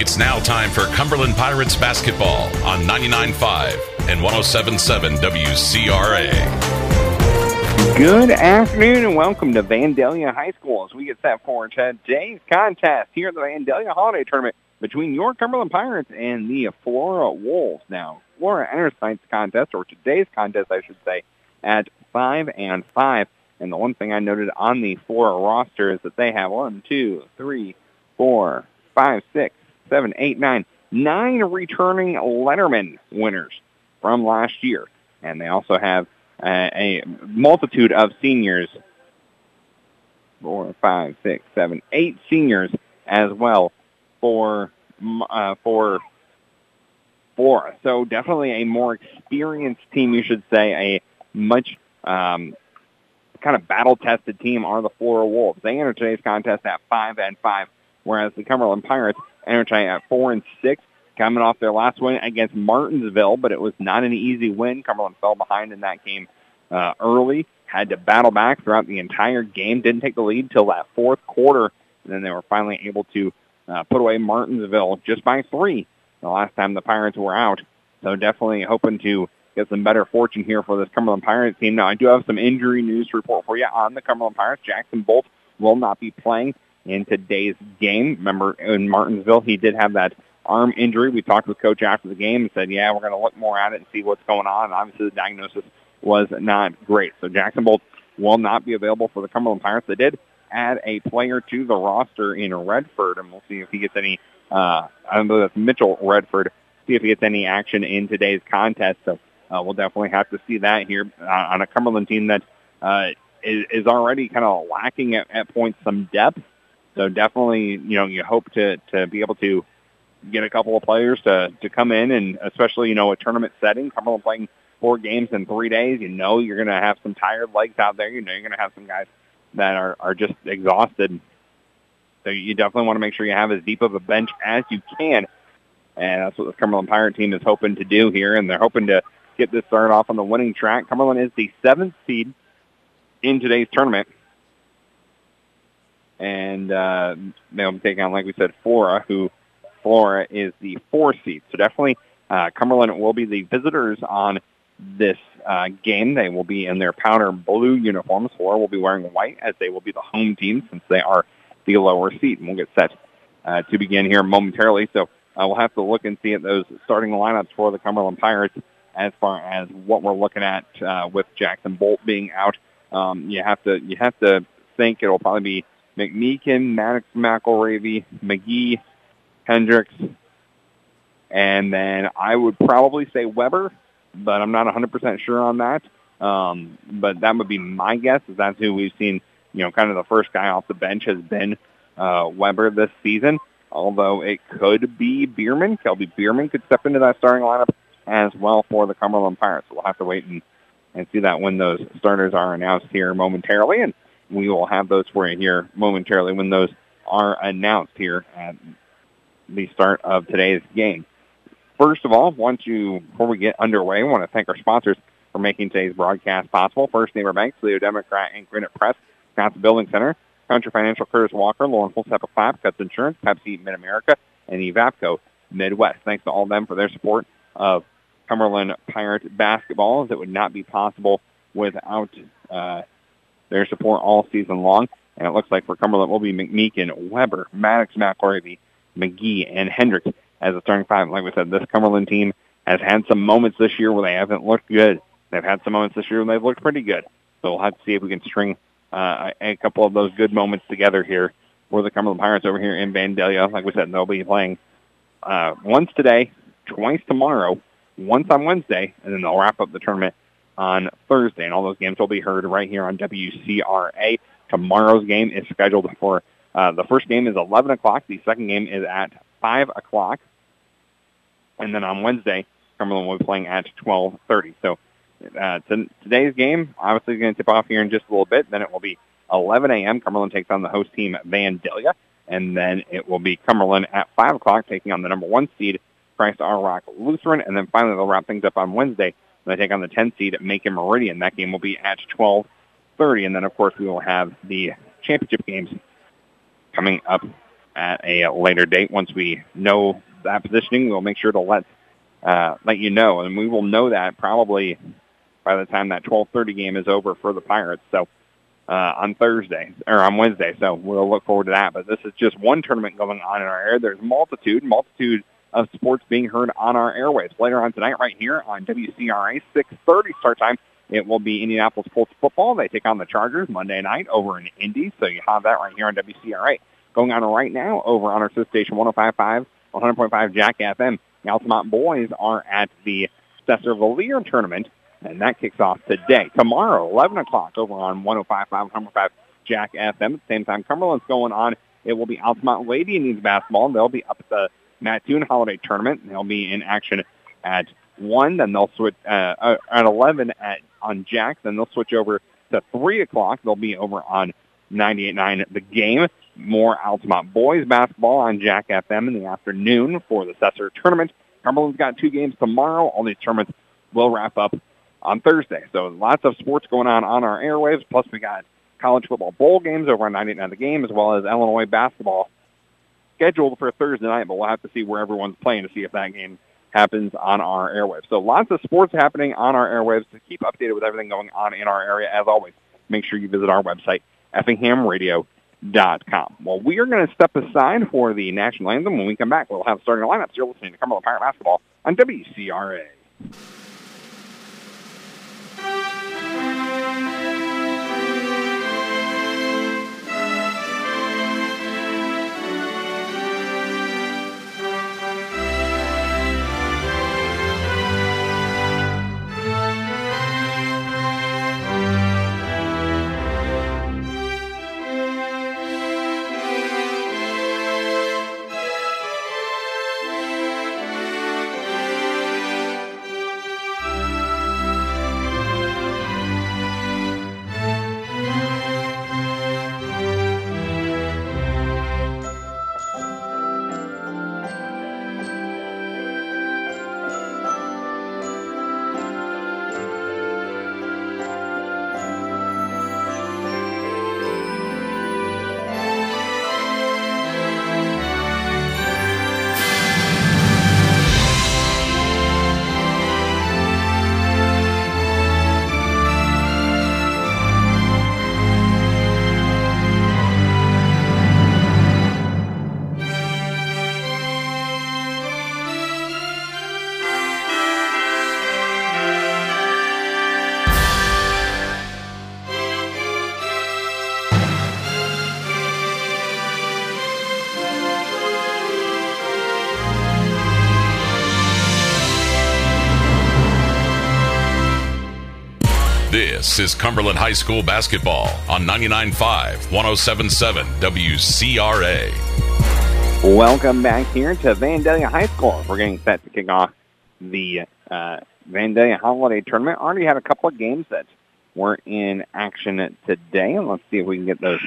It's now time for Cumberland Pirates basketball on 99.5 and 107.7 WCRA. Good afternoon and welcome to Vandalia High School as we get set for today's contest here at the Vandalia Holiday Tournament between your Cumberland Pirates and the Flora Wolves. Now, Flora enters tonight's contest, or today's contest, I should say, at 5 and 5. And the one thing I noted on the Flora roster is that they have one, two, three, four, five, six, seven, eight, nine, nine returning Letterman winners from last year. And they also have a multitude of seniors, four, five, six, seven, eight seniors as well for uh, for Flora. So definitely a more experienced team, you should say, a much um, kind of battle-tested team are the Flora Wolves. They enter today's contest at five and five, whereas the Cumberland Pirates enter at four and six, coming off their last win against Martinsville, but it was not an easy win. Cumberland fell behind in that game uh, early, had to battle back throughout the entire game, didn't take the lead till that fourth quarter, and then they were finally able to uh, put away Martinsville just by three the last time the Pirates were out. So definitely hoping to get some better fortune here for this Cumberland Pirates team. Now, I do have some injury news to report for you on the Cumberland Pirates. Jackson Bolt will not be playing in today's game. Remember, in Martinsville, he did have that arm injury. We talked with Coach after the game and said, yeah, we're going to look more at it and see what's going on. And obviously, the diagnosis was not great. So Jackson Bolt will not be available for the Cumberland Pirates. They did add a player to the roster in Redford, and we'll see if he gets any, uh, I don't know, that's Mitchell Redford, see if he gets any action in today's contest. So uh, we'll definitely have to see that here uh, on a Cumberland team that uh, is, is already kind of lacking at, at points some depth. So definitely, you know, you hope to, to be able to get a couple of players to, to come in and especially, you know, a tournament setting, Cumberland playing four games in three days, you know you're going to have some tired legs out there. You know you're going to have some guys that are, are just exhausted. So you definitely want to make sure you have as deep of a bench as you can. And that's what the Cumberland Pirate team is hoping to do here. And they're hoping to get this started off on the winning track. Cumberland is the seventh seed in today's tournament. And uh, they'll be taking on, like we said, Flora, who Flora is the four seed. So definitely uh, Cumberland will be the visitors on this uh, game. They will be in their powder blue uniforms. Flora will be wearing white as they will be the home team since they are the lower seed. And we'll get set uh, to begin here momentarily. So uh, we'll have to look and see at those starting lineups for the Cumberland Pirates as far as what we're looking at uh, with Jackson Bolt being out. Um, you have to you have to think it'll probably be McMeekin, Maddox McElravy, McGee, Hendricks, and then I would probably say Weber but I'm not 100% sure on that. Um, but that would be my guess, is that's who we've seen, you know, kind of the first guy off the bench has been uh, Weber this season, although it could be Bierman. Kelby Bierman could step into that starting lineup as well for the Cumberland Pirates. We'll have to wait and, and see that when those starters are announced here momentarily, and we will have those for you here momentarily when those are announced here at the start of today's game. First of all, want to, before we get underway, I want to thank our sponsors for making today's broadcast possible. First Neighbor Bank, Leo Democrat, and Greenup Press, Wisconsin Building Center, Country Financial, Curtis Walker, Lauren Holsapple Clapp, Cuts Insurance, Pepsi Mid-America, and Evapco Midwest. Thanks to all of them for their support of Cumberland Pirate basketball. That would not be possible without uh, their support all season long. And it looks like for Cumberland will be McMeekin, Weber, Maddox, McElravy, McGee, and Hendricks as a starting five. Like we said, this Cumberland team has had some moments this year where they haven't looked good. They've had some moments this year when they've looked pretty good. So we'll have to see if we can string uh, a couple of those good moments together here for the Cumberland Pirates over here in Vandalia. Like we said, they'll be playing uh, once today, twice tomorrow, once on Wednesday, and then they'll wrap up the tournament on Thursday. And all those games will be heard right here on WCRA. Tomorrow's game is scheduled for uh, the first game is 11 o'clock. The second game is at 5 o'clock. And then on Wednesday, Cumberland will be playing at 12:30. So uh, today's game obviously is going to tip off here in just a little bit. Then it will be 11 a.m. Cumberland takes on the host team Vandalia, and then it will be Cumberland at 5 o'clock taking on the number one seed Christ Our Rock Lutheran, and then finally they'll wrap things up on Wednesday when they take on the 10 seed at Macon Meridian. That game will be at 12:30, and then of course we will have the championship games coming up at a later date. Once we know that positioning, we'll make sure to let uh, let you know, and we will know that probably by the time that 12:30 game is over for the Pirates. So uh, on Thursday or on Wednesday. So we'll look forward to that. But this is just one tournament going on in our area. There's multitude, multitude of sports being heard on our airways. Later on tonight, right here on WCRA, 6:30 start time. It will be Indianapolis Colts football. They take on the Chargers Monday night over in Indy. So you have that right here on WCRA. Going on right now over on our sister station 105.5, 100.5 Jack FM. The Altamont boys are at the Cesar Valier tournament, and that kicks off today. Tomorrow, 11 o'clock over on 105.5, 100.5 Jack FM. At the same time, Cumberland's going on. It will be Altamont Lady Indians basketball. and They'll be up at the Mattoon Holiday Tournament. They'll be in action at 1. Then they'll switch uh, uh at 11 at on Jack. Then they'll switch over to 3 o'clock. They'll be over on 98.9 The Game. More Altamont boys basketball on Jack FM in the afternoon for the Cesar tournament. Cumberland's got two games tomorrow. All these tournaments will wrap up on Thursday. So lots of sports going on on our airwaves. Plus we got college football bowl games over on 98.9 The Game as well as Illinois basketball scheduled for Thursday night, but we'll have to see where everyone's playing to see if that game happens on our airwaves. So lots of sports happening on our airwaves. To keep updated with everything going on in our area, as always, make sure you visit our website, effinghamradio.com. Well, we are going to step aside for the national anthem. When we come back, we'll have starting lineups. You're listening to Cumberland Pirate Basketball on WCRA. Is Cumberland High School basketball on 99.5, 107.7 WCRA. Welcome back here to Vandalia High School. We're getting set to kick off the uh, Vandalia Holiday Tournament. Already had a couple of games that were in action today. And Let's see if we can get those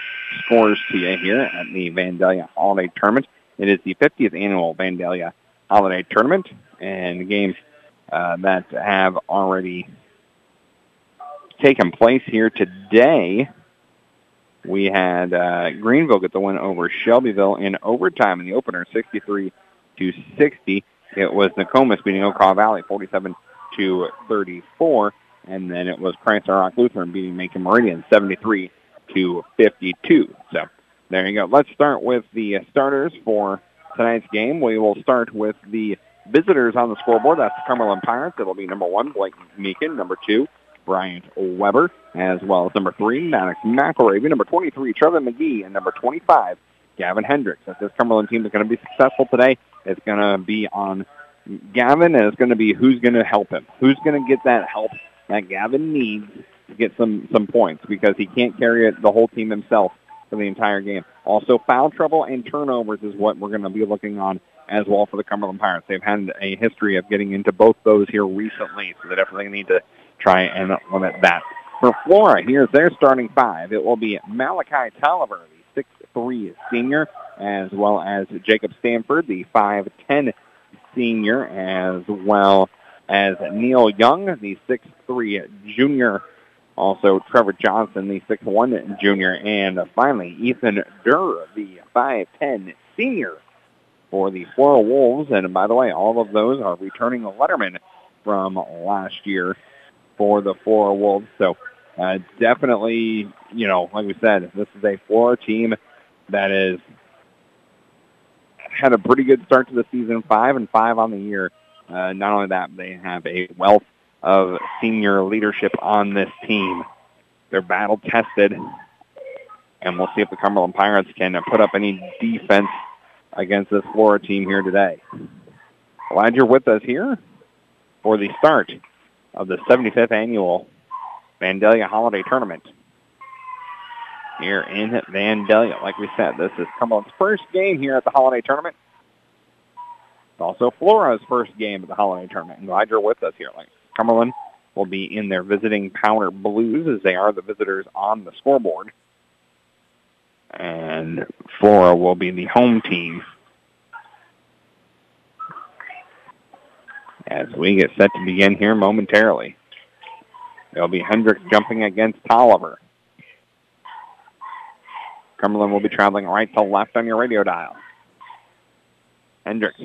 scores to you here at the Vandalia Holiday Tournament. It is the 50th annual Vandalia Holiday Tournament, and games uh, that have already taken place here today. We had uh, Greenville get the win over Shelbyville in overtime in the opener, 63 to 60. It was Nokomis beating Okaw Valley, 47 to 34, and then it was Christ Rock Lutheran beating Macon Meridian, 73 to 52. So there you go. Let's start with the starters for tonight's game. We will start with the visitors on the scoreboard. That's the Cumberland Pirates. It'll be number one, Blake Meekin. Number two, Bryant Weber, as well as number three, Maddox McElravy, number 23, Trevor McGee, and number 25, Gavin Hendricks. If this Cumberland team is going to be successful today, it's going to be on Gavin, and it's going to be who's going to help him. Who's going to get that help that Gavin needs to get some, some points because he can't carry it, the whole team himself for the entire game. Also, foul trouble and turnovers is what we're going to be looking on as well for the Cumberland Pirates. They've had a history of getting into both those here recently, so they definitely need to try and limit that. For Flora, here's their starting five. It will be Malachi Tolliver, the 6'3 senior, as well as Jacob Stanford, the 5'10 senior, as well as Neil Young, the 6'3 junior. Also, Trevor Johnson, the 6'1 junior. And finally, Ethan Durr, the 5'10 senior for the Flora Wolves. And by the way, all of those are returning letterman from last year for the Flora Wolves. So uh, definitely, you know, like we said, this is a Flora team that is had a pretty good start to the season, five and five on the year. Uh, not only that, they have a wealth of senior leadership on this team. They're battle tested, and we'll see if the Cumberland Pirates can put up any defense against this Flora team here today. Glad you're with us here for the start of the 75th annual Vandalia Holiday Tournament here in Vandalia. Like we said, this is Cumberland's first game here at the Holiday Tournament. It's also Flora's first game at the Holiday Tournament. I'm glad you're with us here. Like Cumberland will be in their visiting Powder Blues as they are the visitors on the scoreboard. And Flora will be the home team as we get set to begin here momentarily. There'll be Hendricks jumping against Tolliver. Cumberland will be traveling right to left on your radio dial. Hendricks.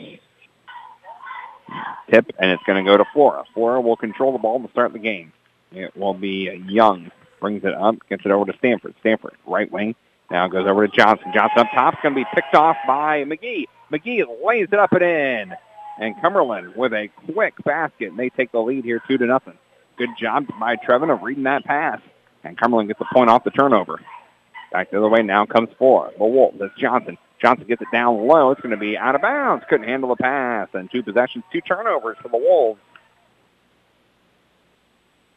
Tip, and it's going to go to Flora. Flora will control the ball to start the game. It will be Young. Brings it up, gets it over to Stanford. Stanford, right wing. Now goes over to Johnson. Johnson up top. It's going to be picked off by McGee. McGee lays it up and in. And Cumberland with a quick basket. And they take the lead here 2 to nothing. Good job by Trevin of reading that pass. And Cumberland gets the point off the turnover. Back the other way now comes four. The Wolves. That's Johnson. Johnson gets it down low. It's going to be out of bounds. Couldn't handle the pass. And two possessions, two turnovers for the Wolves.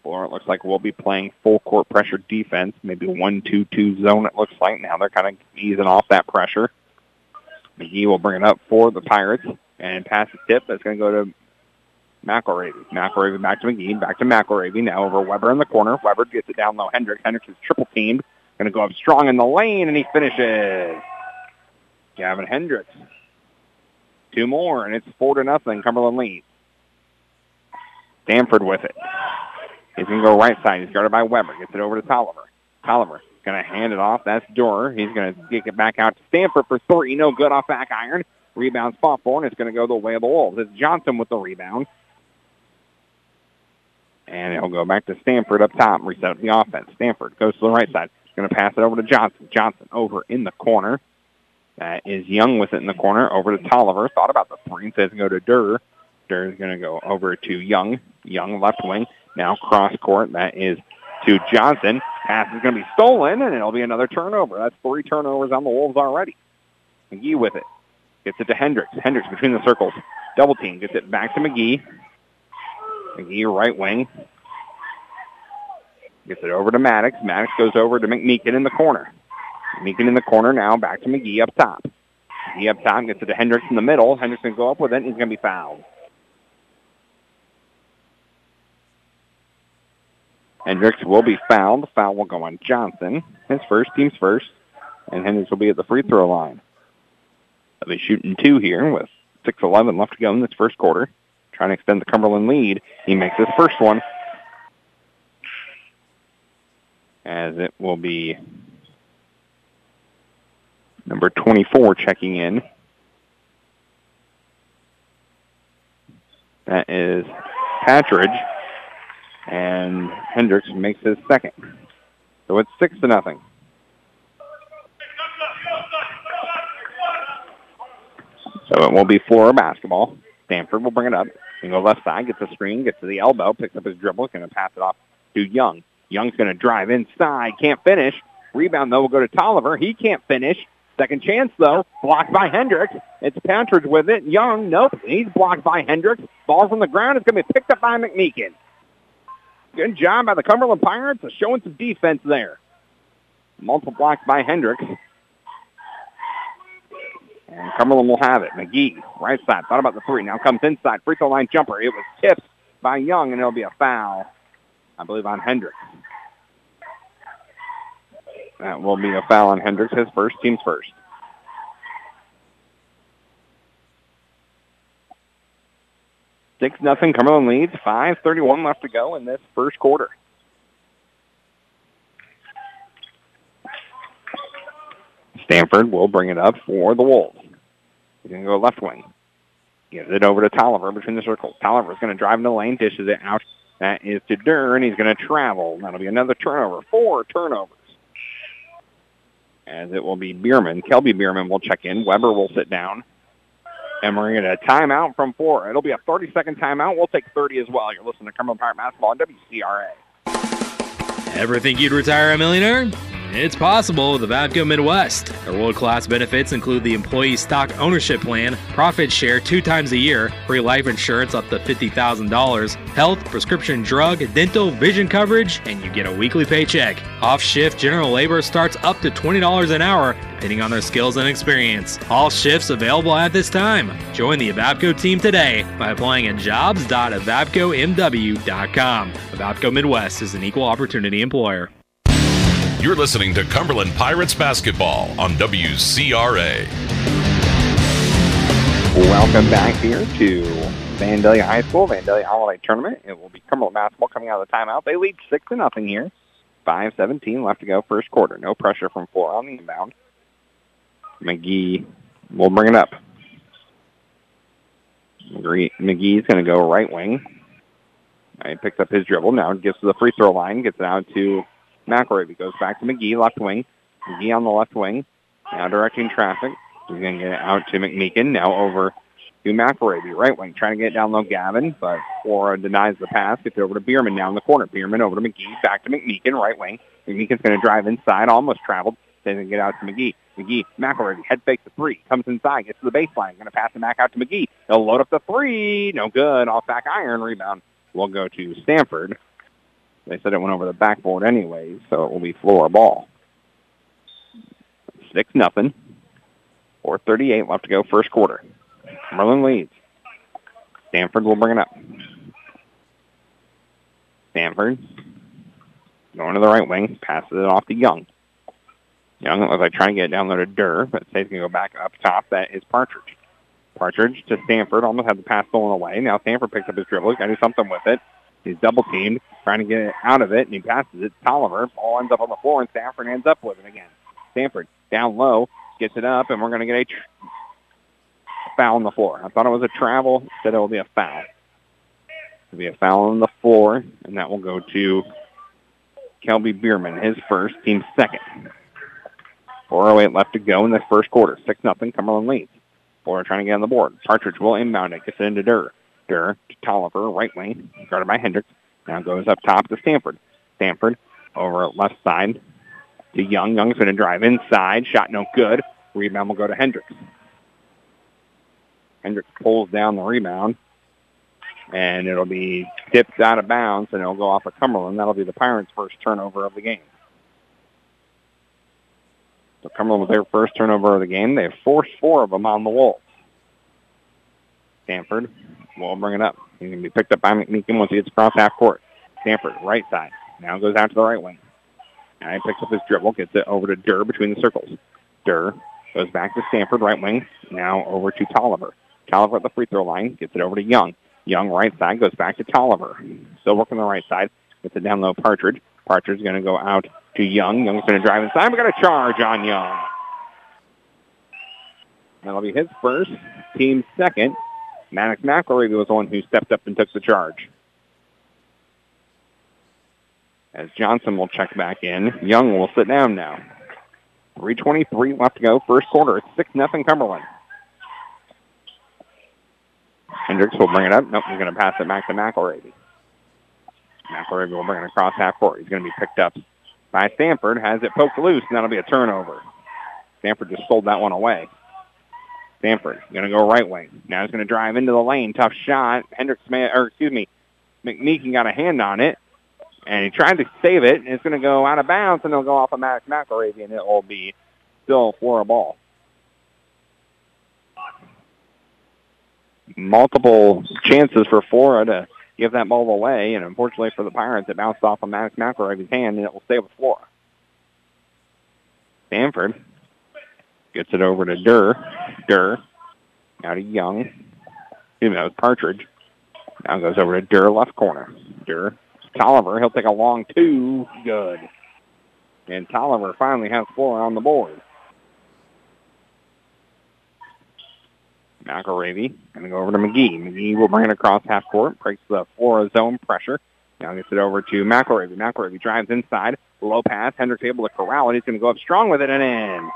Or it looks like we'll be playing full court pressure defense, maybe one two two zone it looks like. Now they're kind of easing off that pressure. McGee will bring it up for the Pirates and pass the tip. That's going to go to McElravy. McElravy back to McGee, back to McElravy. Now over Weber in the corner. Weber gets it down low. Hendricks. Hendricks is triple teamed. Going to go up strong in the lane, and he finishes. Gavin Hendricks. Two more, and it's four to nothing. Cumberland leads. Stanford with it. He's going to go right side. He's guarded by Weber. Gets it over to Tolliver. Tolliver going to hand it off. That's Durr. He's going to kick it back out to Stanford for three. No good off back iron. Rebound spot for, and it's going to go the way of the Wolves. It's Johnson with the rebound. And he'll go back to Stanford up top and reset the offense. Stanford goes to the right side. Going to pass it over to Johnson. Johnson over in the corner. That is Young with it in the corner. Over to Tolliver. Thought about the three says go to Durr. Durr is going to go over to Young. Young left wing. Now cross court. That is to Johnson. Pass is going to be stolen, and it'll be another turnover. That's three turnovers on the Wolves already. McGee with it. Gets it to Hendricks. Hendricks between the circles. Double team. Gets it back to McGee. McGee right wing. Gets it over to Maddox. Maddox goes over to McMeekin in the corner. Meekin in the corner now. Back to McGee up top. McGee up top gets it to Hendricks in the middle. Hendricks to go up with it. He's going to be fouled. Hendricks will be fouled. The foul will go on Johnson. His first, team's first. And Hendricks will be at the free throw line. They'll be shooting two here with 6.11 left to go in this first quarter. Trying to extend the Cumberland lead. He makes his first one. As it will be number 24 checking in. That is Partridge. And Hendricks makes his second. So it's six to nothing. So it will be floor basketball. Stanford will bring it up. He go left side, gets the screen, gets to the elbow, picks up his dribble, going to pass it off to Young. Young's going to drive inside, can't finish. Rebound, though, will go to Tolliver. He can't finish. Second chance, though, blocked by Hendricks. It's Partridge with it. Young, nope, he's blocked by Hendricks. Ball from the ground is going to be picked up by McMeekin. Good job by the Cumberland Pirates of showing some defense there. Multiple blocks by Hendricks. And Cumberland will have it. McGee, right side, thought about the three. Now comes inside. Free throw line jumper. It was tipped by Young, and it'll be a foul, I believe, on Hendricks. That will be a foul on Hendricks, his first, team's first. Six nothing. Cumberland leads. Five thirty-one left to go in this first quarter. Stanford will bring it up for the Wolves. Going to go left wing. Gives it over to Tolliver between the circles. Tolliver's going to drive in the lane, dishes it out. That is to and he's going to travel. That'll be another turnover. Four turnovers. As it will be Bierman. Kelby Bierman will check in. Weber will sit down. And we're going to timeout from four. It'll be a 30-second timeout. We'll take 30 as well. You're listening to Cumberland Pirate Basketball on WCRA. Ever think you'd retire a millionaire? It's possible with Evapco Midwest. Their world-class benefits include the employee stock ownership plan, profit share two times a year, free life insurance up to $50,000, health, prescription drug, dental, vision coverage, and you get a weekly paycheck. Off-shift general labor starts up to $20 an hour, depending on their skills and experience. All shifts available at this time. Join the Evapco team today by applying at jobs.evapcomw.com. Evapco Midwest is an equal opportunity employer. You're listening to Cumberland Pirates basketball on WCRA. Welcome back here to Vandalia High School, Vandalia Holiday Tournament. It will be Cumberland basketball coming out of the timeout. They lead 6 to nothing here. 5-17 left to go first quarter. No pressure from four on the inbound. McGee will bring it up. McGee's going to go right wing. He picks up his dribble. Now gets to the free throw line. Gets it out to McElravy. Goes back to McGee, left wing. McGee on the left wing. Now directing traffic. He's going to get it out to McMeekin. Now over to McElravy, right wing. Trying to get it down low Gavin, but Flora denies the pass. Gets it over to Bierman down the corner. Bierman over to McGee. Back to McMeekin, right wing. McMeekin's going to drive inside. Almost traveled. Doesn't get out to McGee. McGee, McElravy, head fake the three. Comes inside, gets to the baseline. Going to pass it back out to McGee. He'll load up the three. No good. Off back iron. Rebound We'll go to Stanford. They said it went over the backboard anyway, so it will be floor ball. Six nothing. Four thirty-eight left to go, first quarter. Merlin leads. Stanford will bring it up. Stanford going to the right wing, passes it off to Young. Young looks like trying to get it down there to Durr, but State's going to go back up top. That is Partridge. Partridge to Stanford, almost had the pass stolen away. Now Stanford picks up his dribble. He's got to do something with it. He's double teamed, trying to get out of it, and he passes it. Tolliver, ball ends up on the floor, and Stanford ends up with it again. Stanford down low, gets it up, and we're going to get a tr- foul on the floor. I thought it was a travel, said it will be a foul. It'll be a foul on the floor, and that will go to Kelby Bierman, his first, team second. 4.08 left to go in the first quarter. 6 nothing. Cumberland leads. Flora trying to get on the board. Partridge will inbound it. Gets it into Durr. Durr to Tolliver, right wing, guarded by Hendricks. Now goes up top to Stanford. Stanford over left side to Young. Young's going to drive inside. Shot no good. Rebound will go to Hendricks. Hendricks pulls down the rebound. And it'll be tipped out of bounds, and it'll go off of Cumberland. That'll be the Pirates' first turnover of the game. So Cumberland with their first turnover of the game. They have forced four of them on the Wolves. Stanford will bring it up. He's going to be picked up by McMeekin once he gets across half court. Stanford, right side. Now goes out to the right wing. Now he picks up his dribble, gets it over to Durr between the circles. Durr goes back to Stanford, right wing. Now over to Tolliver. Tolliver at the free throw line, gets it over to Young. Young right side goes back to Tolliver. Still working the right side. Gets it down low Partridge. Partridge is going to go out to Young. Young's going to drive inside. We're going to charge on Young. That'll be his first, team second. Maddox McElravy was the one who stepped up and took the charge. As Johnson will check back in, Young will sit down now. 3.23 left to go, first quarter. It's 6 nothing Cumberland. Hendricks will bring it up. Nope, he's going to pass it back to McElravy. McElravy will bring it across half court. He's going to be picked up by Stanford. Has it poked loose, and that'll be a turnover. Stanford just sold that one away. Stanford going to go right wing. Now he's going to drive into the lane. Tough shot. Hendricks, or excuse me, McMeekin got a hand on it, and he tried to save it. And it's going to go out of bounds, and it'll go off of Max McElravy, and it will be still for a ball. Multiple chances for Flora to give that ball away, and unfortunately for the Pirates, it bounced off of Max McElravy's hand, and it will stay with Flora. Stanford gets it over to Durr. Durr. Now to Young. Excuse me, Partridge. Now goes over to Durr, left corner. Durr. Tolliver, he'll take a long two. Good. And Tolliver finally has four on the board. McElravy going to go over to McGee. McGee will bring it across half court, breaks the Flora zone pressure. Now gets it over to McElravy. McElravy drives inside. Low pass. Hendricks able to corral it. He's going to go up strong with it and in.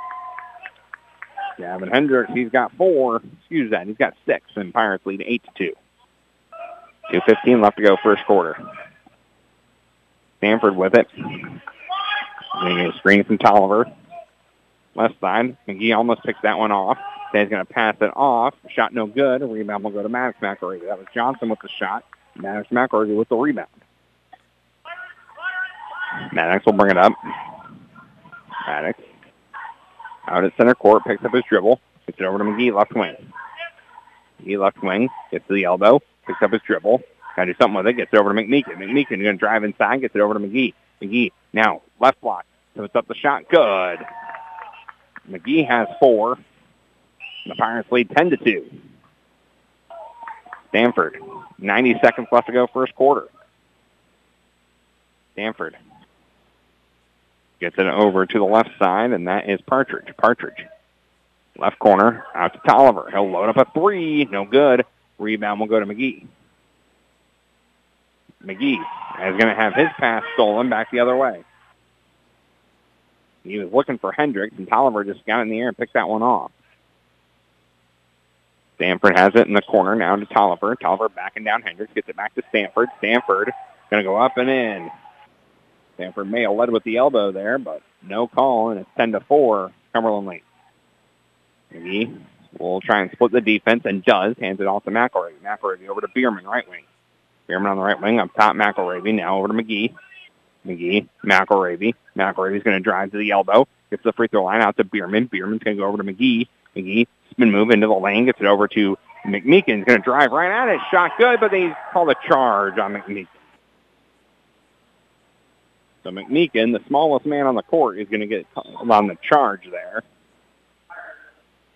Gavin Hendricks, he's got four. Excuse that. He's got six, and Pirates lead 8 to 2. 2.15 left to go first quarter. Stanford with it. Getting a screen from Tolliver. Left side. McGee almost picks that one off. He's going to pass it off. Shot no good. Rebound will go to Maddox McElravy. That was Johnson with the shot. Maddox McElravy with the rebound. Maddox will bring it up. Maddox out at center court, picks up his dribble, gets it over to McGee left wing. McGee left wing, gets to the elbow, picks up his dribble, got to do something with it, gets it over to McMeekin. McMeekin going to drive inside, gets it over to McGee. McGee now left block, puts up the shot, good. McGee has four. The Pirates lead 10 to 2. Stanford, 90 seconds left to go first quarter. Stanford gets it over to the left side, and that is Partridge. Partridge, left corner, out to Tolliver. He'll load up a three, no good. Rebound will go to McGee. McGee is going to have his pass stolen back the other way. He was looking for Hendricks, and Tolliver just got in the air and picked that one off. Stanford has it in the corner now to Tolliver. Tolliver backing down Hendricks, gets it back to Stanford. Stanford going to go up and in. Stanford may have led with the elbow there, but no call, and it's 10 to 4, Cumberland Lake. McGee will try and split the defense and does. Hands it off to McElravy. McElravy over to Bierman, right wing. Bierman on the right wing, up top McElravy. Now over to McGee. McGee, McElravy. McElravy's going to drive to the elbow. Gets the free throw line out to Bierman. Bierman's going to go over to McGee. McGee spin move into the lane. Gets it over to McMeekin. He's going to drive right at it. Shot good, but they call a charge on McMeekin. So McMeekin, the smallest man on the court, is going to get on the charge there.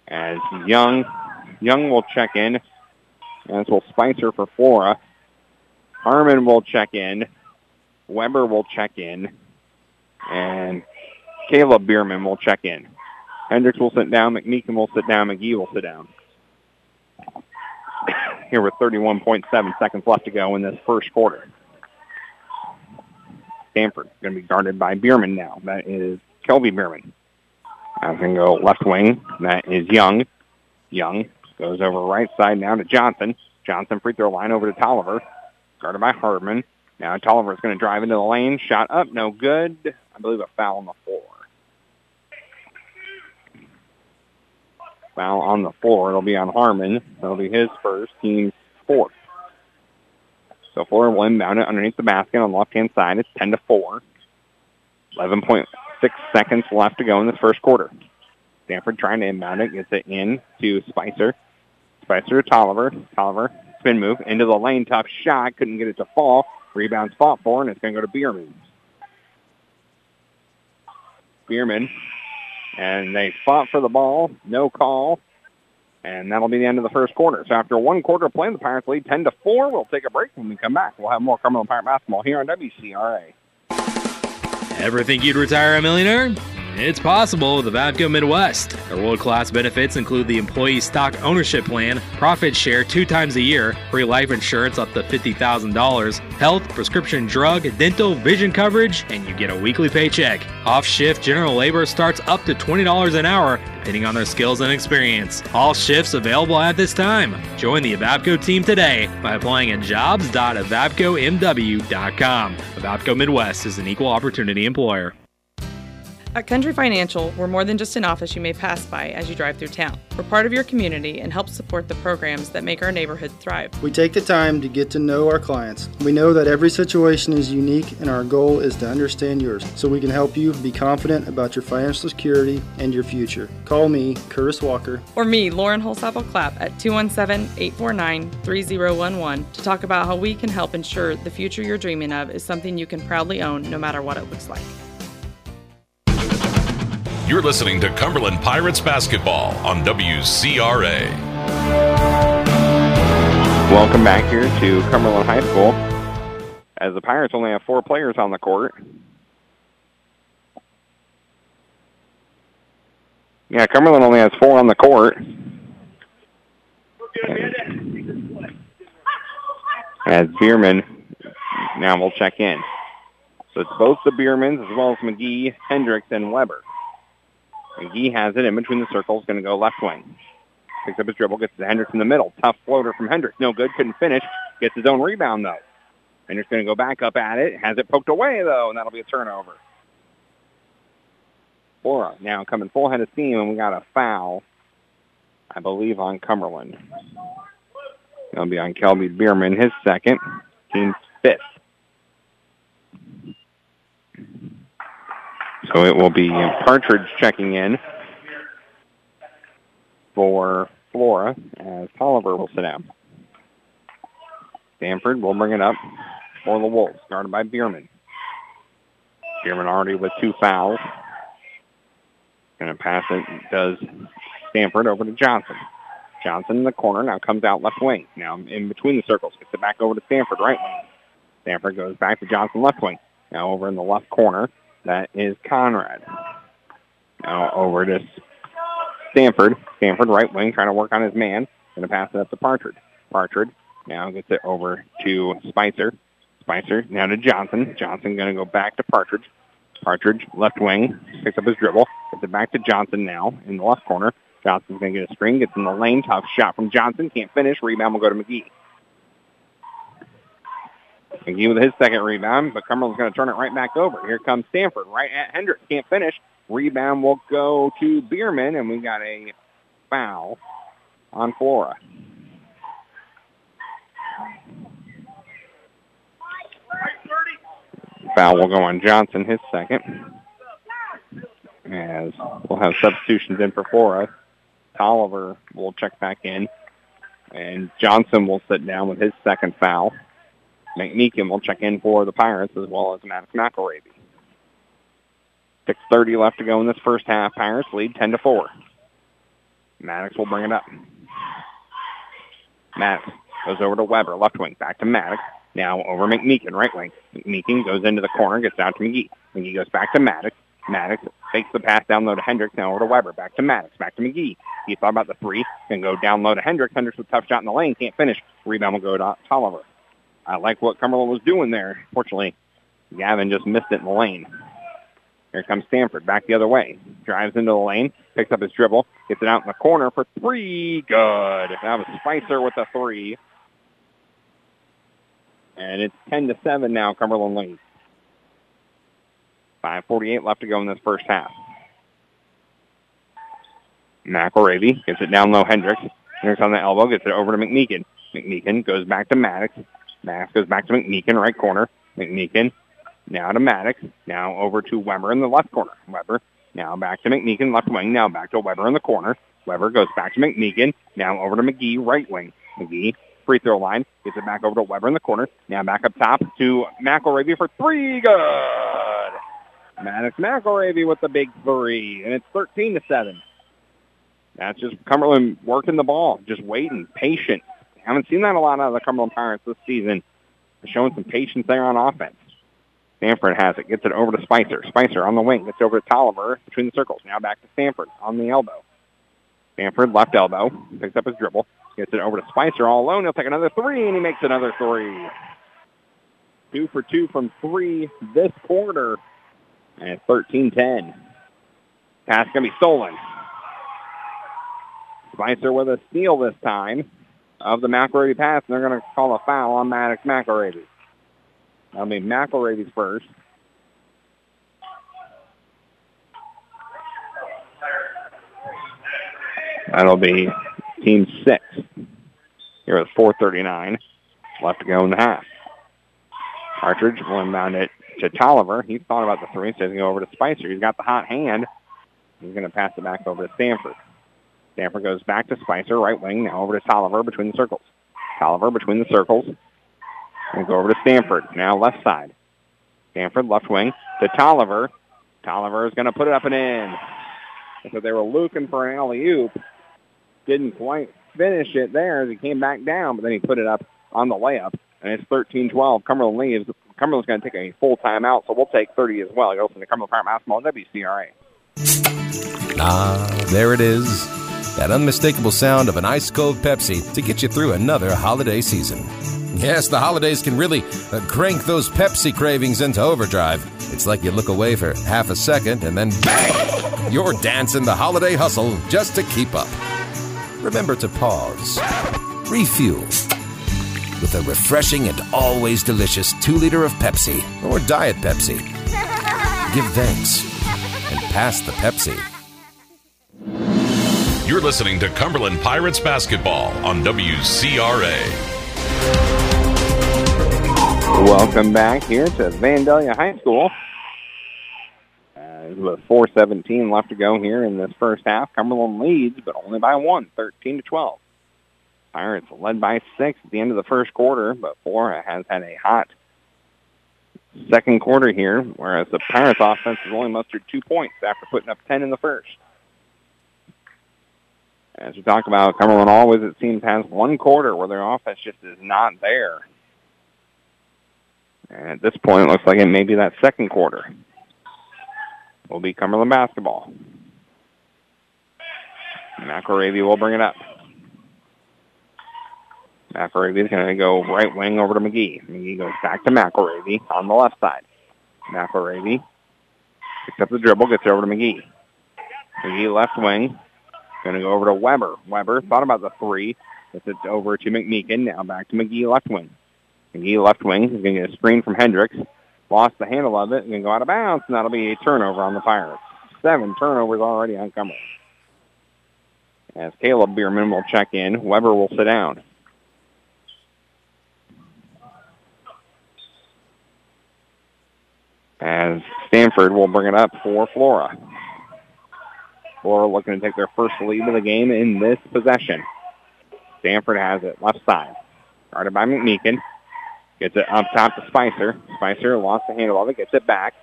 As Young, Young will check in, as will Spicer for Flora. Harmon will check in. Weber will check in. And Caleb Bierman will check in. Hendricks will sit down. McMeekin will sit down. McGee will sit down. Here with 31.7 seconds left to go in this first quarter. Stanford going to be guarded by Bierman now. That is Kelby Bierman. I can go left wing. That is Young. Young goes over right side now to Johnson. Johnson free throw line over to Tolliver. Guarded by Hardman. Now Tolliver is going to drive into the lane. Shot up, no good. I believe a foul on the floor. Foul on the floor. It'll be on Harmon. That'll be his first, team's fourth. So Florida will inbound it underneath the basket on the left-hand side. It's 10 to 4. 11.6 seconds left to go in this first quarter. Stanford trying to inbound it. Gets it in to Spicer. Spicer to Tolliver. Tolliver, spin move into the lane. Tough shot. Couldn't get it to fall. Rebounds fought for, and it's going to go to Bierman. Bierman. And they fought for the ball. No call. And that'll be the end of the first quarter. So after one quarter of play, the Pirates lead 10 to 4. We'll take a break. When we come back, we'll have more Cumberland Pirate basketball here on WCRA. Ever think you'd retire a millionaire? It's possible with the Vapco Midwest. Their world-class benefits include the employee stock ownership plan, profit share two times a year, free life insurance up to $50,000, health, prescription drug, dental, vision coverage, and you get a weekly paycheck. Off-shift general labor starts up to $20 an hour, depending on their skills and experience. All shifts available at this time. Join the Evapco team today by applying at jobs.evapcomw.com. Evapco Midwest is an equal opportunity employer. At Country Financial, we're more than just an office you may pass by as you drive through town. We're part of your community and help support the programs that make our neighborhood thrive. We take the time to get to know our clients. We know that every situation is unique, and our goal is to understand yours so we can help you be confident about your financial security and your future. Call me, Curtis Walker, or me, Lauren Holsapple Clapp, at 217 849 3011 to talk about how we can help ensure the future you're dreaming of is something you can proudly own no matter what it looks like. You're listening to Cumberland Pirates basketball on WCRA. Welcome back here to Cumberland High School. As the Pirates only have four players on the court. Yeah, Cumberland only has four on the court. As Bierman now will check in. So it's both the Biermans as well as McGee, Hendricks, and Weber. McGee has it in between the circles, going to go left wing. Picks up his dribble, gets to Hendricks in the middle. Tough floater from Hendricks. No good, couldn't finish. Gets his own rebound, though. Hendricks going to go back up at it. Has it poked away, though, and that'll be a turnover. Flora now coming full head of steam, and we got a foul, I believe, on Cumberland. It'll be on Kelby Bierman, his second, team's fifth. So it will be Partridge checking in for Flora as Tolliver will sit down. Stanford will bring it up for the Wolves, guarded by Bierman. Bierman already with two fouls. Going to pass it, does Stanford over to Johnson. Johnson in the corner now comes out left wing. Now in between the circles, gets it back over to Stanford right wing. Stanford goes back to Johnson left wing. Now over in the left corner, that is Conrad. Now over to Stanford. Stanford right wing trying to work on his man. Going to pass it up to Partridge. Partridge now gets it over to Spicer. Spicer now to Johnson. Johnson going to go back to Partridge. Partridge left wing picks up his dribble. Gets it back to Johnson now in the left corner. Johnson's going to get a screen. Gets in the lane. Tough shot from Johnson. Can't finish. Rebound will go to McGee. McGee with his second rebound, but Cumberland's going to turn it right back over. Here comes Stanford right at Hendricks. Can't finish. Rebound will go to Bierman, and we got a foul on Flora. Foul will go on Johnson, his second. As we'll have substitutions in for Flora. Tolliver will check back in. And Johnson will sit down with his second foul. McMeekin will check in for the Pirates as well as Maddox McElravy. 6.30 left to go in this first half. Pirates lead 10 to 4. Maddox will bring it up. Maddox goes over to Weber, left wing, back to Maddox. Now over McMeekin, right wing. McMeekin goes into the corner, gets down to McGee. McGee goes back to Maddox. Maddox takes the pass down low to Hendricks, now over to Weber, back to Maddox, back to McGee. He thought about the three, can go down low to Hendricks. Hendricks with tough shot in the lane, can't finish. Rebound will go to Tolliver. I like what Cumberland was doing there. Fortunately, Gavin just missed it in the lane. Here comes Stanford, back the other way. Drives into the lane, picks up his dribble, gets it out in the corner for three. Good. That was Spicer with a three. And it's 10 to 7 now, Cumberland leads. 5.48 left to go in this first half. McElravy gets it down low, Hendricks. Hendricks on the elbow, gets it over to McMeekin. McMeekin goes back to Maddox. Maddox goes back to McMeekin, right corner. McMeekin now to Maddox. Now over to Weber in the left corner. Weber now back to McMeekin, left wing. Now back to Weber in the corner. Weber goes back to McMeekin. Now over to McGee, right wing. McGee, free throw line. Gets it back over to Weber in the corner. Now back up top to McElravy for three. Good. Maddox McElravy with the big three. And it's 13 to 7. That's just Cumberland working the ball, just waiting, patient. Haven't seen that a lot out of the Cumberland Pirates this season. Showing some patience there on offense. Stanford has it, gets it over to Spicer. Spicer on the wing, gets over to Tolliver between the circles. Now back to Stanford on the elbow. Stanford left elbow, picks up his dribble, gets it over to Spicer all alone. He'll take another three, and he makes another three. Two for two from three this quarter. And it's 13-10. Pass going to be stolen. Spicer with a steal this time of the McElravy pass, and they're going to call a foul on Maddox McElravy. I mean, McElravy's first. That'll be team six. Here at 4.39 left to go in the half. Partridge will inbound it to Tolliver. He thought about the three, so he's going go over to Spicer. He's got the hot hand. He's going to pass it back over to Stanford. Stanford goes back to Spicer, right wing, now over to Tolliver between the circles. Tolliver between the circles. And go over to Stanford, now left side. Stanford left wing to Tolliver. Tolliver is going to put it up and in. So they were looking for an alley-oop. Didn't quite finish it there as he came back down, but then he put it up on the layup. And it's 13-12. Cumberland leaves. Cumberland's going to take a full timeout, so we'll take 30 as well. It goes to the Cumberland Park Basketball WCRA. Ah, there it is. That unmistakable sound of an ice cold Pepsi to get you through another holiday season. Yes, the holidays can really uh, crank those Pepsi cravings into overdrive. It's like you look away for half a second and then bang! You're dancing the holiday hustle just to keep up. Remember to pause, refuel with a refreshing and always delicious 2 liter of Pepsi or Diet Pepsi. Give thanks and pass the Pepsi. You're listening to Cumberland Pirates basketball on WCRA. Welcome back here to Vandalia High School. Uh, with 4:17 left to go here in this first half, Cumberland leads, but only by one, 13 to 12. Pirates led by six at the end of the first quarter, but Flora has had a hot second quarter here, whereas the Pirates offense has only mustered two points after putting up 10 in the first. As we talk about, Cumberland always, it seems, has one quarter where their offense just is not there. And at this point, it looks like it may be that second quarter. Will be Cumberland basketball. McElravy will bring it up. McElravy is going to go right wing over to McGee. McGee goes back to McElravy on the left side. McElravy picks up the dribble, gets it over to McGee. McGee left wing. Going to go over to Weber. Weber thought about the three. Gets it over to McMeekin. Now back to McGee left wing. McGee left wing. He's going to get a screen from Hendricks. Lost the handle of it. Going to go out of bounds, and that'll be a turnover on the Pirates. Seven turnovers already on Cumberland. As Caleb Bierman will check in, Weber will sit down. as Stanford will bring it up for Flora. Flora looking to take their first lead of the game in this possession. Stanford has it left side. Guarded by McMeekin. Gets it up top to Spicer. Spicer lost the handle of it. Gets it back.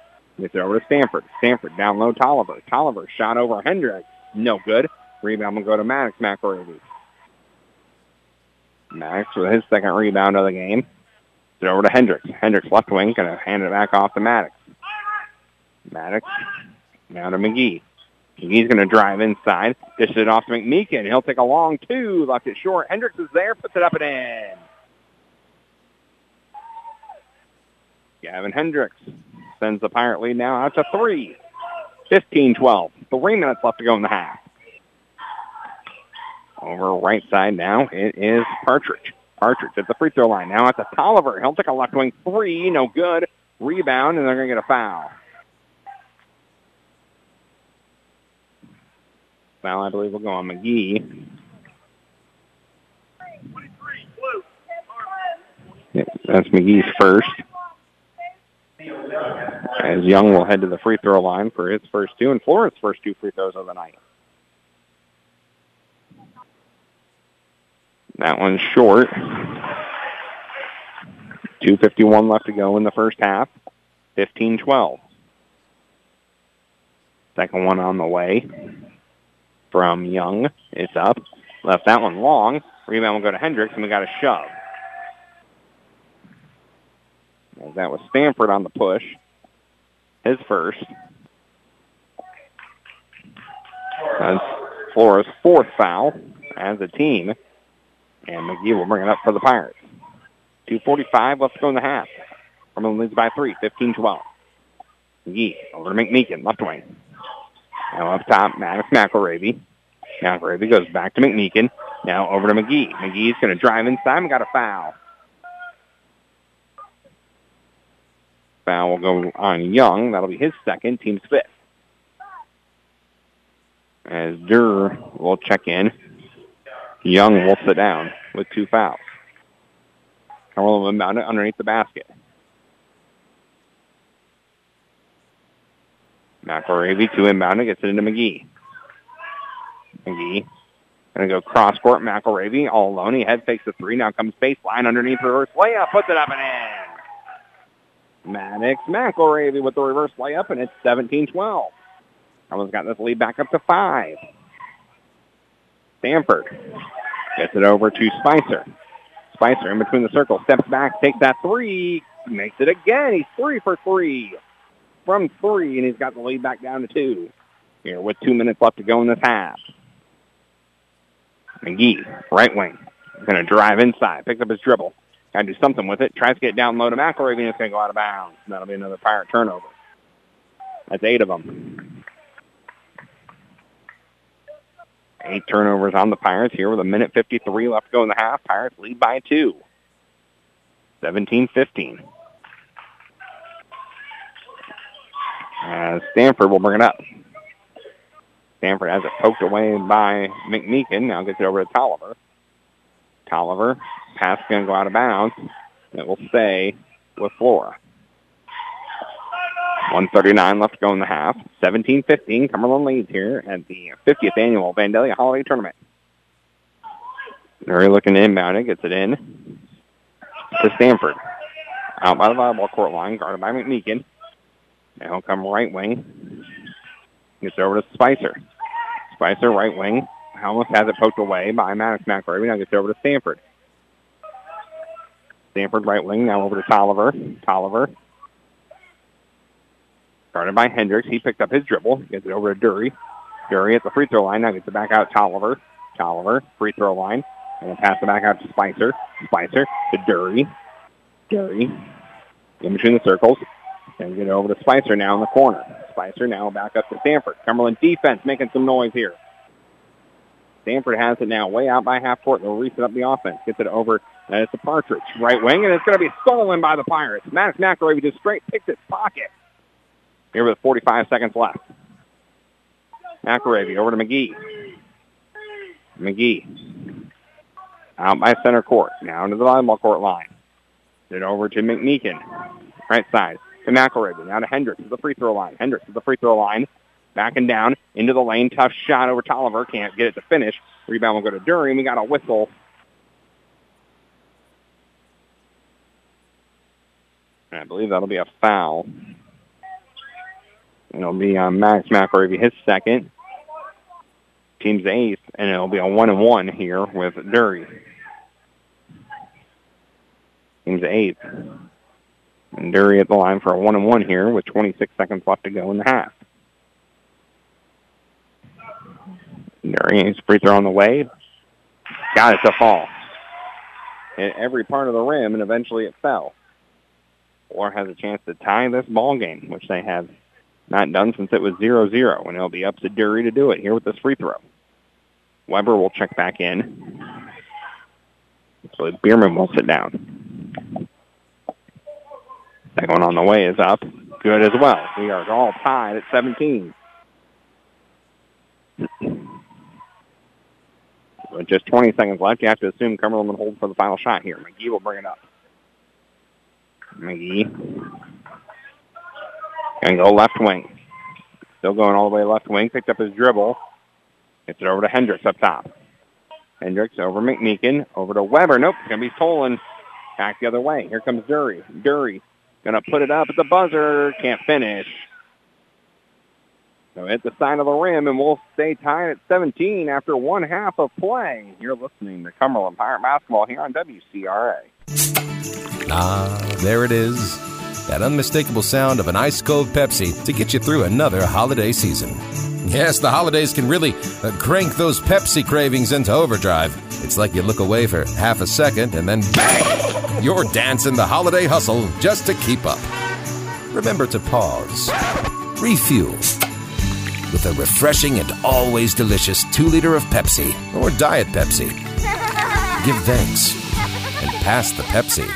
Gets it over to Stanford. Stanford down low Tolliver. Tolliver shot over Hendricks. No good. Rebound will go to Maddox. Maddox with his second rebound of the game. Gets it over to Hendricks. Hendricks left wing. Going to hand it back off to Maddox. Maddox. Now to McGee. McGee's going to drive inside. Dish it off to McMeekin. He'll take a long two. Left it short. Hendricks is there. Puts it up and in. Gavin Hendricks sends the Pirate lead now out to three. 15-12. Three minutes left to go in the half. Over right side now, it is Partridge. Partridge at the free throw line. Now at the Tolliver. He'll take a left wing three. No good. Rebound, and they're going to get a foul. Foul, I believe, will go on McGee. Yeah, that's McGee's first. As Young will head to the free throw line for his first two, and Flora's first two free throws of the night. That one's short. 2.51 left to go in the first half. 15-12. Second one on the way from Young. It's up. Left that one long. Rebound will go to Hendricks, and we got a shove. As that was Stanford on the push. His first. That's Flora's fourth foul as a team. And McGee will bring it up for the Pirates. 2.45 left to go in the half. Cumberland leads by three, 15-12. McGee over to McMeekin, left wing. Now up top, Maddox McElravy. McElravy goes back to McMeekin. Now over to McGee. McGee's going to drive inside and got a foul. Foul will go on Young. That'll be his second, team's fifth. As Durr will check in. Young will sit down with two fouls. Cumberland inbound it underneath the basket. McElravy to inbound it, gets it into McGee. McGee going to go cross court. McElravy all alone. He head fakes the three. Now comes baseline underneath reverse layup. Puts it up and in. Maddox McElravy with the reverse layup, and it's 17-12. Almost got this lead back up to five. Stanford gets it over to Spicer. Spicer in between the circles, steps back, takes that three, makes it again. He's three for three from three, and he's got the lead back down to two here with two minutes left to go in this half. McGee, right wing. Going to drive inside. Picks up his dribble. Got to do something with it. Tries to get down low to McElravy, and it's going to go out of bounds. That'll be another Pirate turnover. That's eight of them. Eight turnovers on the Pirates here with a minute 53 left to go in the half. Pirates lead by two. 17-15. Uh, Stanford will bring it up. Stanford has it poked away by McMeekin. Now gets it over to Tolliver. Tolliver, pass going to go out of bounds. It will stay with Flora. 139 left to go in the half. 17-15. Cumberland leads here at the 50th annual Vandalia Holiday Tournament. Very looking to inbound it. Gets it in to Stanford. Out by the volleyball court line, guarded by McMeekin. Now he'll come right wing. Gets over to Spicer. Spicer, right wing. Almost has it poked away by Maddox McElravy. Now gets over to Stanford. Stanford, right wing. Now over to Tolliver. Tolliver. Guarded by Hendricks. He picked up his dribble. Gets it over to Dury. Dury at the free throw line. Now gets it back out Tolliver. Tolliver, free throw line. And then pass it back out to Spicer. Spicer to Dury. Dury. In between the circles. And get it over to Spicer now in the corner. Spicer now back up to Stanford. Cumberland defense making some noise here. Stanford has it now way out by half court. They'll reset up the offense. Gets it over. And it's a Partridge. Right wing. And it's going to be stolen by the Pirates. Maddox McElravy just straight picks his pocket. Here with 45 seconds left. McElravy over to McGee. McGee. Out by center court. Now into the volleyball court line. Get over to McMeekin. Right side to McElravy. Now to Hendricks to the free throw line. Hendricks to the free throw line. Backing down into the lane. Tough shot over Tolliver. Can't get it to finish. Rebound will go to Dury. We got a whistle. I believe that'll be a foul. It'll be on Max McElravy, his second. Team's eighth, and it'll be a one and one here with Dury. Team's eighth. And Dury at the line for a one and one here with 26 seconds left to go in the half. His free throw on the way. Got it to fall. Hit every part of the rim, and eventually it fell. Or has a chance to tie this ball game, which they have not done since it was 0-0, and it'll be up to Dury to do it here with this free throw. Weber will check back in. So Bierman will sit down. Second one on the way is up. Good as well. We are all tied at 17. With just 20 seconds left, you have to assume Cumberland will hold for the final shot here. McGee will bring it up. McGee. To go left wing. Still going all the way left wing. Picked up his dribble. Gets it over to Hendricks up top. Hendricks over McMeekin. Over to Weber. Nope. It's going to be stolen. Back the other way. Here comes Dury. Dury to put it up at the buzzer. Can't finish. So hit the side of the rim, and we'll stay tied at 17 after one half of play. You're listening to Cumberland Pirate Basketball here on WCRA. Ah, there it is. That unmistakable sound of an ice cold Pepsi to get you through another holiday season. Yes, the holidays can really uh, crank those Pepsi cravings into overdrive. It's like you look away for half a second and then bang! You're dancing the holiday hustle just to keep up. Remember to pause, refuel with a refreshing and always delicious 2 liter of Pepsi or Diet Pepsi. Give thanks and pass the Pepsi.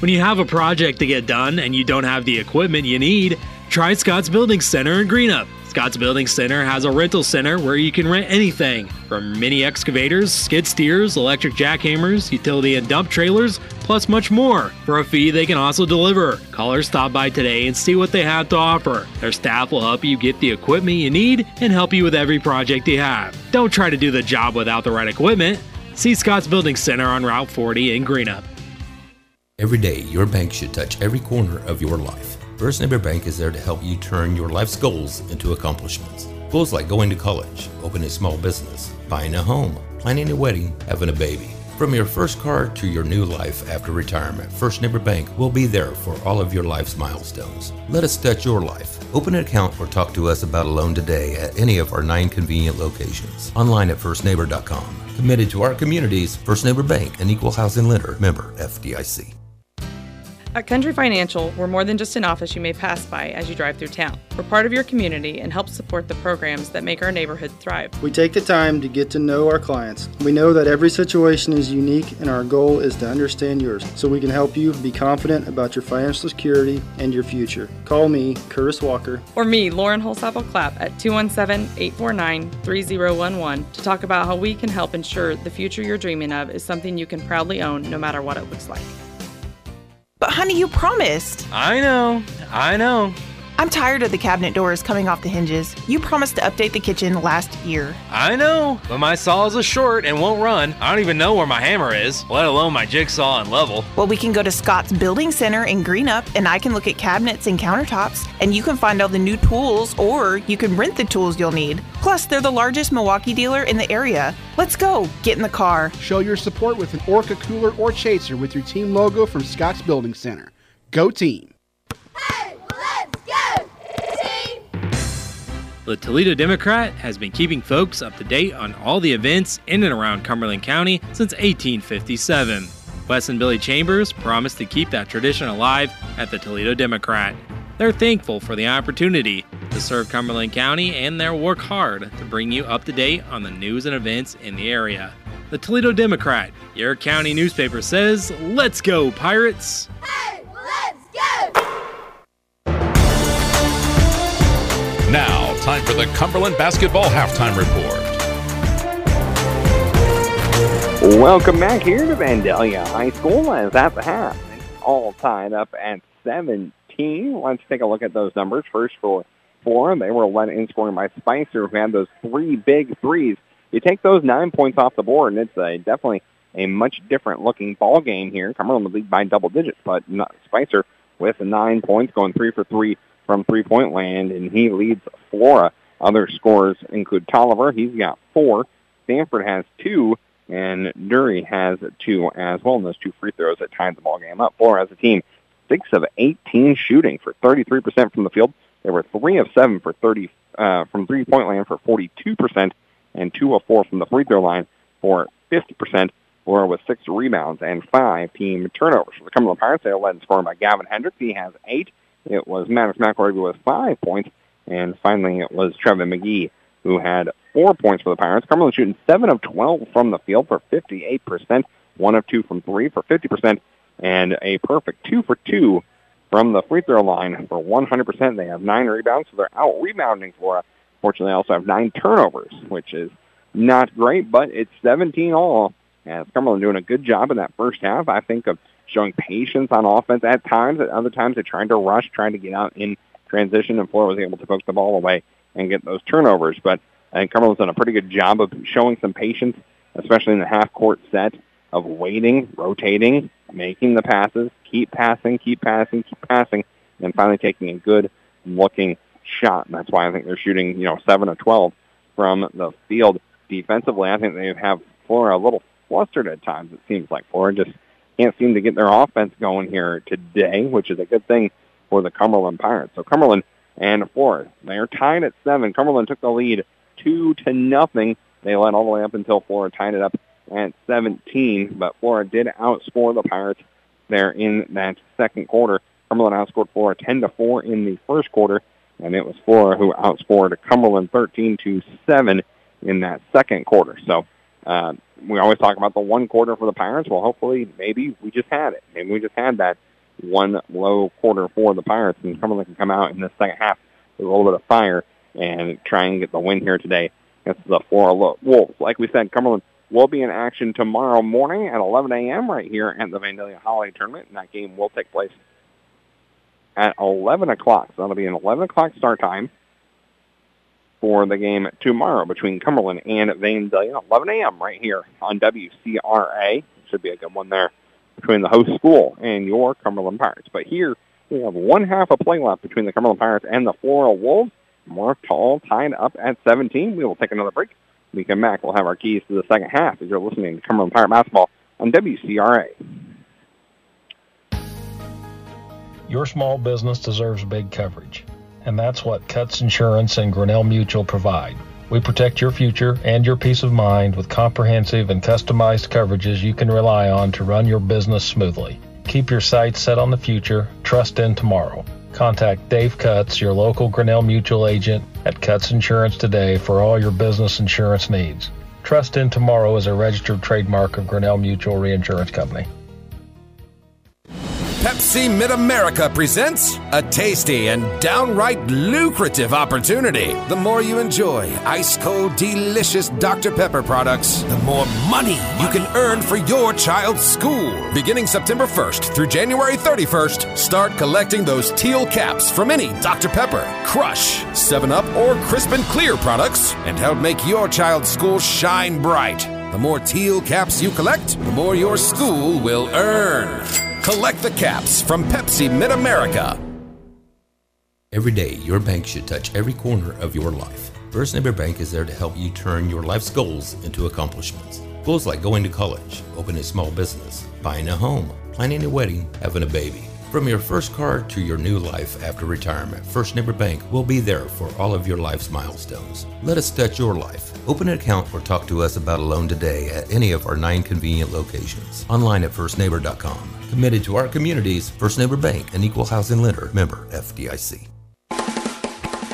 When you have a project to get done and you don't have the equipment you need, try Scott's Building Center in Greenup. Scott's Building Center has a rental center where you can rent anything from mini excavators, skid steers, electric jackhammers, utility and dump trailers, plus much more. For a fee, they can also deliver. Call or stop by today and see what they have to offer. Their staff will help you get the equipment you need and help you with every project you have. Don't try to do the job without the right equipment. See Scott's Building Center on Route 40 in Greenup. Every day, your bank should touch every corner of your life. First Neighbor Bank is there to help you turn your life's goals into accomplishments. Goals like going to college, opening a small business, buying a home, planning a wedding, having a baby. From your first car to your new life after retirement, First Neighbor Bank will be there for all of your life's milestones. Let us touch your life. Open an account or talk to us about a loan today at any of our nine convenient locations. Online at firstneighbor.com. Committed to our communities, First Neighbor Bank, an equal housing lender, member FDIC. At Country Financial, we're more than just an office you may pass by as you drive through town. We're part of your community and help support the programs that make our neighborhood thrive. We take the time to get to know our clients. We know that every situation is unique and our goal is to understand yours so we can help you be confident about your financial security and your future. Call me, Curtis Walker. Or me, Lauren Holsapple Clapp, at 217 849 3011 to talk about how we can help ensure the future you're dreaming of is something you can proudly own no matter what it looks like. But honey, you promised. I know, I know. I'm tired of the cabinet doors coming off the hinges. You promised to update the kitchen last year. I know, but my saw is a short and won't run. I don't even know where my hammer is, let alone my jigsaw and level. Well, we can go to Scott's Building Center in Greenup and I can look at cabinets and countertops and you can find all the new tools or you can rent the tools you'll need. Plus, they're the largest Milwaukee dealer in the area. Let's go. Get in the car. Show your support with an Orca cooler or chaser with your team logo from Scott's Building Center. Go team. The Toledo Democrat has been keeping folks up to date on all the events in and around Cumberland County since 1857. Wes and Billy Chambers promised to keep that tradition alive at the Toledo Democrat. They're thankful for the opportunity to serve Cumberland County and they'll work hard to bring you up to date on the news and events in the area. The Toledo Democrat, your county newspaper says, Let's go, Pirates! Hey, let's go! Now, time for the Cumberland Basketball Halftime Report. Welcome back here to Vandalia High School as at the half. All tied up at 17. Let's take a look at those numbers. First for four, they were led in scoring by Spicer, who had those three big threes. You take those nine points off the board, and it's a, definitely a much different looking ball game here. Cumberland would lead by double digits, but Spicer with nine points, going three for three from three-point land, and he leads Flora. Other scores include Tolliver. He's got four. Stanford has two, and Dury has two as well. And those two free throws that tied the ball game up. Flora as a team, six of 18 shooting for 33% from the field. They were three of seven for 30 uh, from three-point land for 42%, and two of four from the free throw line for 50%. Flora with six rebounds and five team turnovers. For the Cumberland Pirates, they are led in scoring by Gavin Hendricks. He has eight. It was Maddox McElravy with five points. And finally, it was Trevin McGee who had four points for the Pirates. Cumberland shooting 7 of 12 from the field for 58%, 1 of 2 from 3 for 50%, and a perfect 2 for 2 from the free throw line for 100%. They have 9 rebounds, so they're out-rebounding Flora. Fortunately, they also have 9 turnovers, which is not great, but it's 17 all. As Cumberland doing a good job in that first half, I think, of showing patience on offense at times. At other times, they're trying to rush, trying to get out in transition, and Flora was able to poke the ball away and get those turnovers. But I think Cumberland's done a pretty good job of showing some patience, especially in the half-court set of waiting, rotating, making the passes, keep passing, keep passing, keep passing, and finally taking a good-looking shot. And that's why I think they're shooting, you know, 7 of 12 from the field. Defensively, I think they have Flora a little flustered at times, it seems like. Flora just can't seem to get their offense going here today, which is a good thing for the Cumberland Pirates. So Cumberland and Flora, they are tied at seven. Cumberland took the lead two to nothing. They led all the way up until Flora tied it up at 17, but Flora did outscore the Pirates there in that second quarter. Cumberland outscored Flora 10 to 4 in the first quarter, and it was Flora who outscored Cumberland 13 to 7 in that second quarter. So uh, we always talk about the one quarter for the Pirates. Well, hopefully, maybe we just had it. Maybe we just had that one low quarter for the Pirates, and Cumberland can come out in the second half with a little bit of fire and try and get the win here today against the Flora Wolves. Like we said, Cumberland will be in action tomorrow morning at 11 a.m. right here at the Vandalia Holiday Tournament, and that game will take place at 11 o'clock. So that'll be an 11 o'clock start time for the game tomorrow between Cumberland and Vandalia, 11 a.m. right here on WCRA. Should be a good one there between the host school and your Cumberland Pirates. But here we have one half of play left between the Cumberland Pirates and the Flora Wolves. More tall tied up at 17. We will take another break. We come back. We'll have our keys to the second half as you're listening to Cumberland Pirate Basketball on WCRA. Your small business deserves big coverage, and that's what Cuts Insurance and Grinnell Mutual provide. We protect your future and your peace of mind with comprehensive and customized coverages you can rely on to run your business smoothly. Keep your sights set on the future, trust in tomorrow. Contact Dave Cuts, your local Grinnell Mutual agent at Cuts Insurance today for all your business insurance needs. Trust in Tomorrow is a registered trademark of Grinnell Mutual Reinsurance Company. Pepsi Mid America presents a tasty and downright lucrative opportunity. The more you enjoy ice cold, delicious Dr. Pepper products, the more money you can earn for your child's school. Beginning September 1st through January 31st, start collecting those teal caps from any Dr. Pepper, Crush, 7 Up, or Crisp and Clear products and help make your child's school shine bright. The more teal caps you collect, the more your school will earn. Collect the caps from Pepsi Mid America. Every day, your bank should touch every corner of your life. First Neighbor Bank is there to help you turn your life's goals into accomplishments. Goals like going to college, opening a small business, buying a home, planning a wedding, having a baby. From your first car to your new life after retirement, First Neighbor Bank will be there for all of your life's milestones. Let us touch your life. Open an account or talk to us about a loan today at any of our nine convenient locations. Online at firstneighbor.com. Committed to our communities, First Neighbor Bank, an equal housing lender, member FDIC.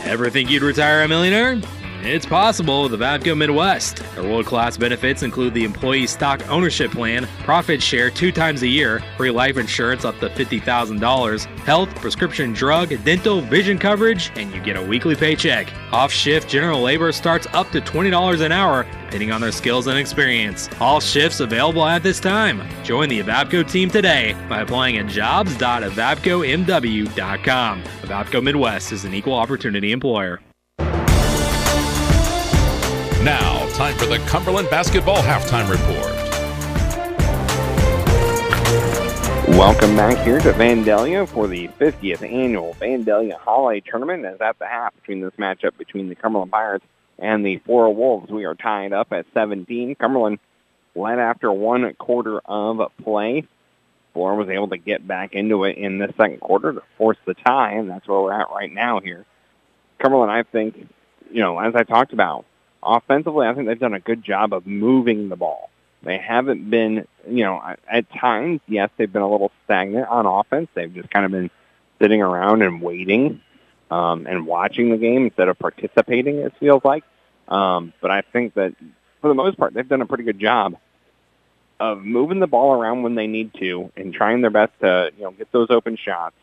Ever think you'd retire a millionaire? It's possible with Evapco Midwest. Their world class benefits include the employee stock ownership plan, profit share two times a year, free life insurance up to $50,000, health, prescription drug, dental, vision coverage, and you get a weekly paycheck. Off shift general labor starts up to $20 an hour, depending on their skills and experience. All shifts available at this time. Join the Evapco team today by applying at jobs.evapcomw.com. Evapco Midwest is an equal opportunity employer. Now, time for the Cumberland Basketball Halftime Report. Welcome back here to Vandalia for the 50th annual Vandalia Holiday Tournament. As at the half between this matchup between the Cumberland Pirates and the Flora Wolves, we are tied up at 17. Cumberland led after one quarter of play. Flora was able to get back into it in the second quarter to force the tie, and that's where we're at right now here. Cumberland, I think, you know, as I talked about, offensively, I think they've done a good job of moving the ball. They haven't been, you know, at times, yes, they've been a little stagnant on offense. They've just kind of been sitting around and waiting um, and watching the game instead of participating, it feels like. Um, but I think that for the most part, they've done a pretty good job of moving the ball around when they need to and trying their best to, you know, get those open shots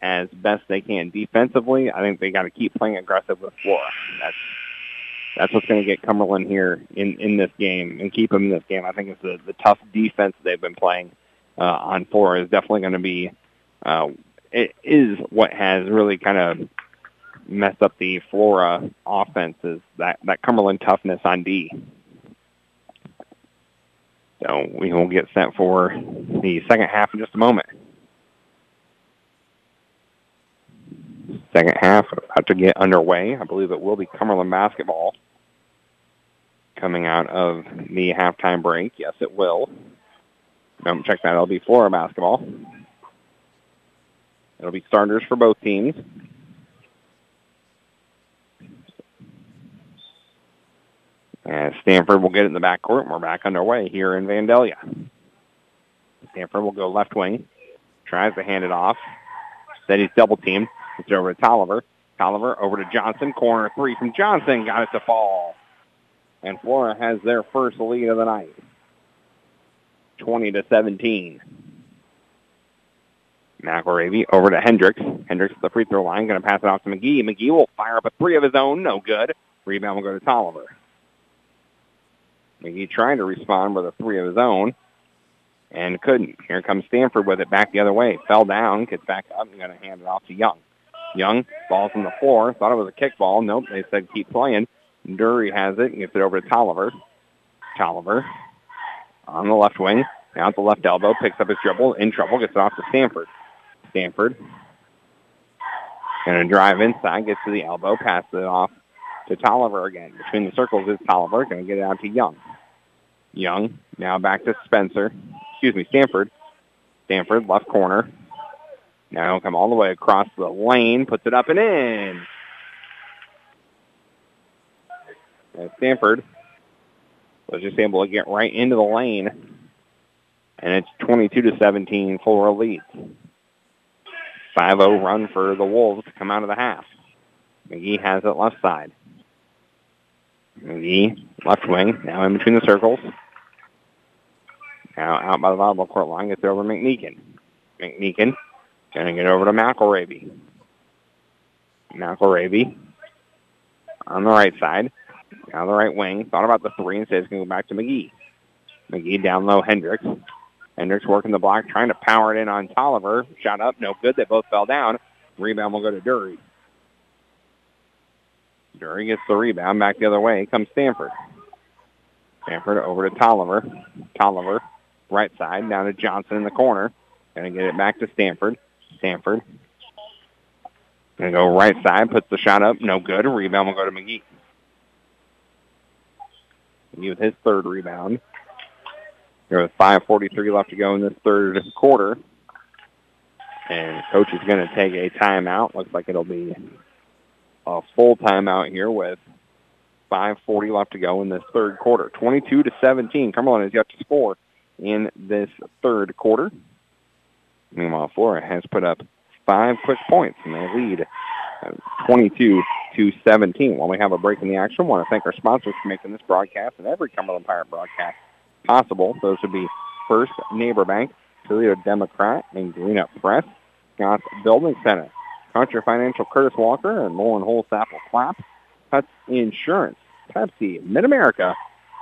as best they can. Defensively, I think they got to keep playing aggressive with Flora. That's that's what's going to get Cumberland here in, in this game and keep them in this game. I think it's the, the tough defense they've been playing uh, on Flora is definitely going to be uh, it is what has really kind of messed up the Flora offense is that that Cumberland toughness on D. So we will get set for the second half in just a moment. Second half about to get underway. I believe it will be Cumberland basketball coming out of the halftime break. Yes, it will. Don't check that. It'll be Flora basketball. It'll be starters for both teams. And Stanford will get it in the backcourt, and we're back underway here in Vandalia. Stanford will go left wing, tries to hand it off. Then he's double teamed. It's over to Tolliver. Tolliver over to Johnson. Corner three from Johnson. Got it to fall. And Flora has their first lead of the night. 20 to 17. McElravy over to Hendricks. Hendricks at the free throw line. Going to pass it off to McGee. McGee will fire up a three of his own. No good. Rebound will go to Tolliver. McGee trying to respond with a three of his own and couldn't. Here comes Stanford with it back the other way. Fell down, gets back up, and going to hand it off to Young. Young, ball's on the floor. Thought it was a kickball. Nope, they said keep playing. Dury has it and gets it over to Tolliver. Tolliver on the left wing. Now at the left elbow, picks up his dribble, in trouble, gets it off to Stanford. Stanford going to drive inside, gets to the elbow, passes it off to Tolliver again. Between the circles is Tolliver, going to get it out to Young. Young now back to Spencer. Excuse me, Stanford. Stanford left corner. Now he'll come all the way across the lane, puts it up and in. And Stanford was just able to get right into the lane. And it's 22 to 17, Flora leads. 5-0 run for the Wolves to come out of the half. McGee has it left side. McGee, left wing, now in between the circles. Now out by the volleyball court line, gets over McMeekin. McMeekin to get over to McElravy. McElravy on the right side. Now the right wing. Thought about the three and says it's going to go back to McGee. McGee down low, Hendricks. Hendricks working the block, trying to power it in on Tolliver. Shot up, no good. They both fell down. Rebound will go to Dury. Dury gets the rebound back the other way. Comes Stanford. Stanford over to Tolliver. Tolliver, right side, down to Johnson in the corner. Going to get it back to Stanford. Stanford. To go right side, puts the shot up, no good. Rebound will go to McGee. McGee with his third rebound. There was 5.43 left to go in this third quarter. And coach is going to take a timeout. Looks like it'll be a full timeout here with 5.40 left to go in this third quarter. 22 to 17. Cumberland has yet to score in this third quarter. Meanwhile, Flora has put up five quick points, and they lead uh, 22 to 17. While we have a break in the action, I want to thank our sponsors for making this broadcast and every Cumberland Pirate broadcast possible. Those would be First Neighbor Bank, Toledo Democrat, and Greenup Press, Scott's Building Center, Country Financial Curtis Walker, and Lauren Holsapple Clapp, Cuts Insurance, Pepsi, Mid-America,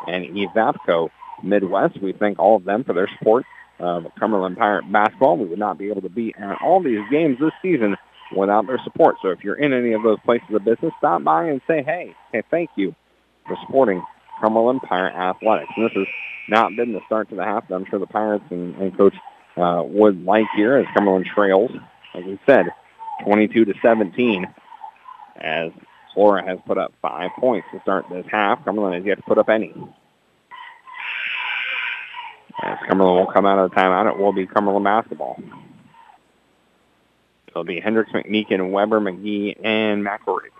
and Evapco Midwest. We thank all of them for their support of Cumberland Pirate basketball. We would not be able to be at all these games this season without their support. So if you're in any of those places of business, stop by and say, hey, hey, thank you for supporting Cumberland Pirate Athletics. And this has not been the start to the half that I'm sure the Pirates and, and Coach uh, would like here as Cumberland trails, like we said, 22 to 17 as Flora has put up five points to start this half. Cumberland has yet to put up any. As Cumberland will come out of the timeout, it will be Cumberland basketball. It'll be Hendricks, McMeekin, Weber, McGee, and McElravy.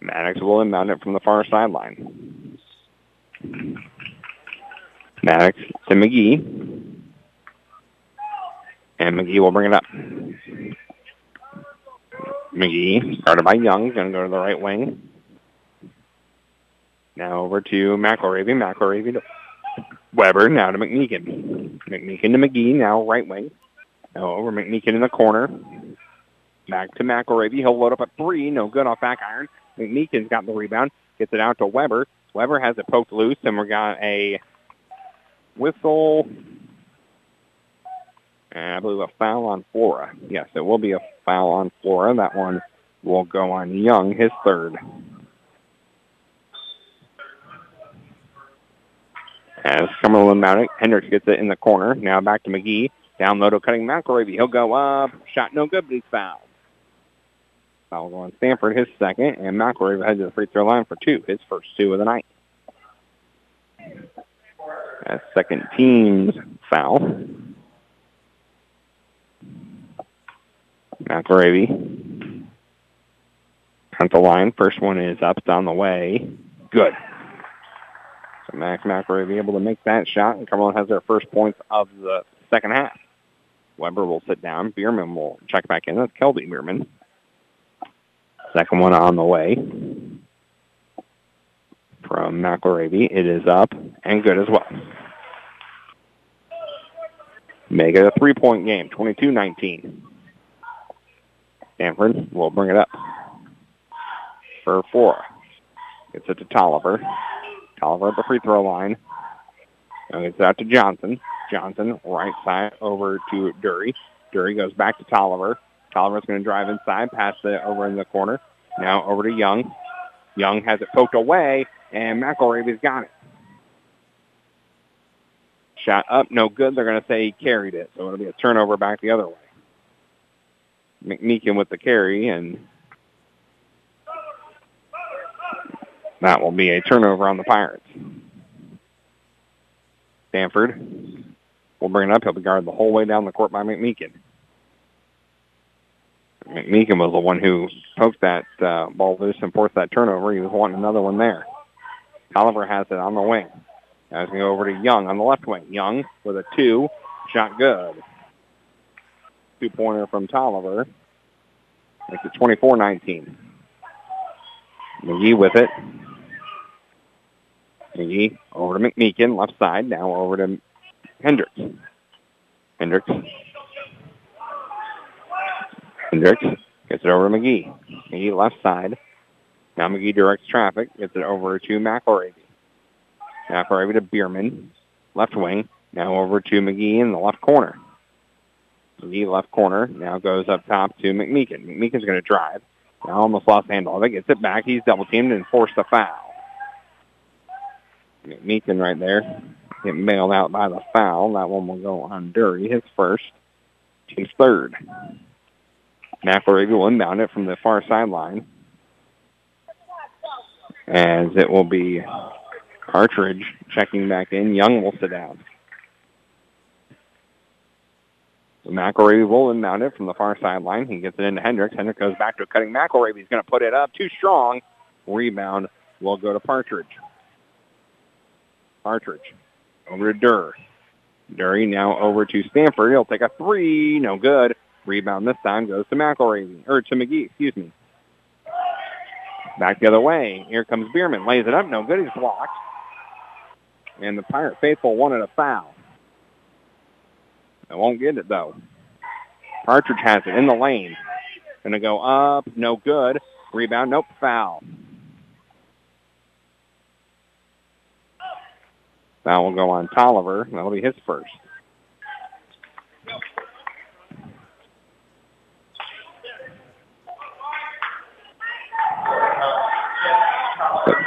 Maddox will inbound it from the far sideline. Maddox to McGee. And McGee will bring it up. McGee, started by Young, going to go to the right wing. Now over to McElravy. McElravy to Weber, now to McMeekin. McMeekin to McGee, now right wing. Over McMeekin in the corner. Back to McElravy. He'll load up a three. No good off back iron. McMeekin's got the rebound. Gets it out to Weber. Weber has it poked loose, and we got a whistle. And I believe a foul on Flora. Yes, it will be a foul on Flora. That one will go on Young, his third. As Cumberland mounted, Hendricks gets it in the corner. Now back to McGee. Down low to cutting McElravy. He'll go up. Shot no good, but he's fouled. Foul going Stanford, his second, and McElravy heads to the free throw line for two, his first two of the night. That's second team's foul. McElravy at the line. First one is up, down the way. Good. Max be able to make that shot, and Cumberland has their first points of the second half. Weber will sit down. Bierman will check back in. That's Kelby Bierman. Second one on the way from McElravy. It is up and good as well. Make it a three-point game, 22-19. Stanford will bring it up for four. Gets it to Tolliver. Tolliver at the free throw line. And gets it out to Johnson. Johnson right side over to Dury. Dury goes back to Tolliver. Tolliver's going to drive inside, pass it over in the corner. Now over to Young. Young has it poked away, and McElravy's got it. Shot up, no good. They're going to say he carried it, so it'll be a turnover back the other way. McMeekin with the carry, and that will be a turnover on the Pirates. Stanford will bring it up. He'll be guarded the whole way down the court by McMeekin. McMeekin was the one who poked that uh, ball loose and forced that turnover. He was wanting another one there. Tolliver has it on the wing. Now he's going to go over to Young on the left wing. Young with a two. Shot good. Two-pointer from Tolliver. Makes it 24-19. McGee with it. McGee over to McMeekin, left side. Now over to Hendricks. Hendricks. Hendricks gets it over to McGee. McGee left side. Now McGee directs traffic, gets it over to McElravy. McElravy to Bierman, left wing. Now over to McGee in the left corner. McGee left corner now goes up top to McMeekin. McMeekin's going to drive. Now almost lost handle of it. Gets it back. He's double teamed and forced a foul. McMeekin right there. Get bailed out by the foul. That one will go on Dury, his first. Team's third. McElravy will inbound it from the far sideline. As it will be Partridge checking back in. Young will sit down. McElravy will inbound it from the far sideline. He gets it into Hendricks. Hendricks goes back to cutting McElravy. He's going to put it up. Too strong. Rebound will go to Partridge. Partridge over to Durr. Dury now over to Stanford. He'll take a three. No good. Rebound this time goes to McElravy, or to McGee, excuse me. Back the other way. Here comes Bierman. Lays it up. No good. He's blocked. And the Pirate Faithful wanted a foul. They won't get it, though. Partridge has it in the lane. Going to go up. No good. Rebound. Nope. Foul. Foul will go on Tolliver. That'll be his first.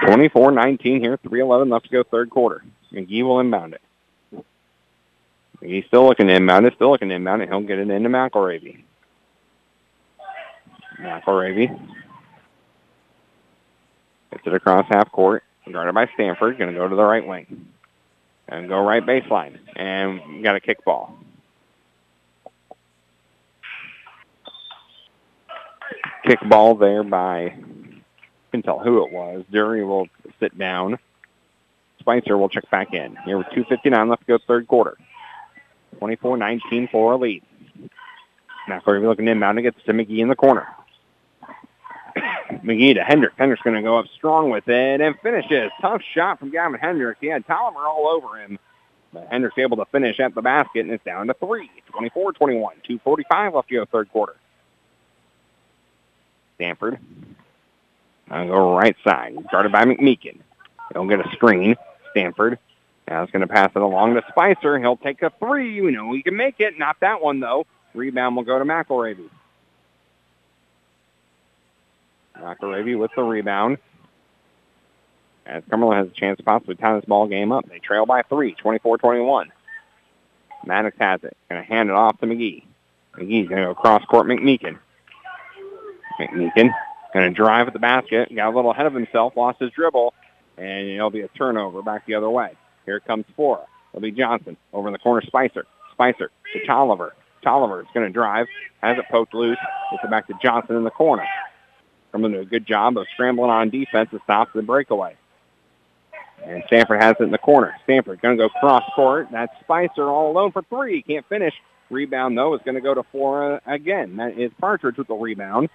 Twenty-four nineteen here, 3.11 left to go third quarter. McGee will inbound it. McGee's still looking to inbound it, still looking to inbound it. He'll get it into McElravy. McElravy gets it across half court, guarded by Stanford, going to go to the right wing. And go right baseline. And got a kickball. Kickball there by can tell who it was. Dury will sit down. Spicer will check back in. Here with 2.59 left to go third quarter. 24-19 for a lead. McElravy looking inbound. It gets to McGee in the corner. McGee to Hendricks. Hendricks going to go up strong with it and finishes. Tough shot from Gavin Hendricks. He had Tolliver all over him. But Hendricks able to finish at the basket, and it's down to three. 24-21. 2.45 left to go third quarter. Stanford I'll go right side. Started by McMeekin. He'll get a screen. Stanford. Now it's going to pass it along to Spicer. He'll take a three. You know he can make it. Not that one, though. Rebound will go to McElravy. McElravy with the rebound. As Cumberland has a chance to possibly tie this ball game up. They trail by three, 24-21. Maddox has it. Going to hand it off to McGee. McGee's going to go cross court McMeekin. McMeekin Going to drive at the basket. Got a little ahead of himself. Lost his dribble. And it'll be a turnover back the other way. Here comes Flora. It'll be Johnson. Over in the corner, Spicer. Spicer to Tolliver. Tolliver is going to drive. Has it poked loose. Gets it back to Johnson in the corner. To do a good job of scrambling on defense to stop the breakaway. And Stanford has it in the corner. Stanford going to go cross court. That's Spicer all alone for three. Can't finish. Rebound, though, is going to go to Flora uh, again. That is Partridge with the rebound.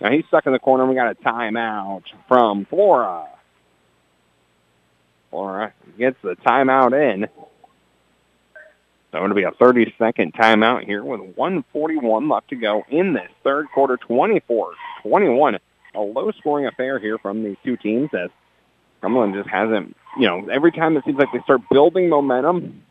Now he's stuck in the corner. We got a timeout from Flora. Flora gets the timeout in. So it'll be a 30-second timeout here with 141 left to go in this third quarter, 24-21. A low-scoring affair here from these two teams as Cumberland just hasn't, you know, every time it seems like they start building momentum,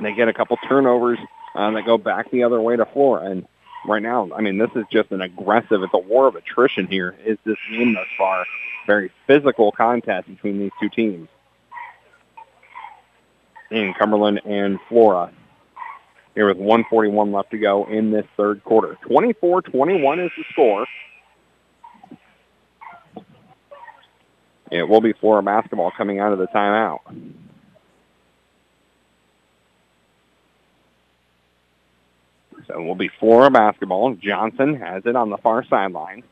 they get a couple turnovers uh, that go back the other way to Flora. And right now, I mean, this is just an aggressive, it's a war of attrition here, is this game thus far. Very physical contest between these two teams in Cumberland and Flora. Here with 141 left to go in this third quarter. 24-21 is the score. It will be Flora basketball coming out of the timeout. So it will be Flora basketball. Johnson has it on the far sideline.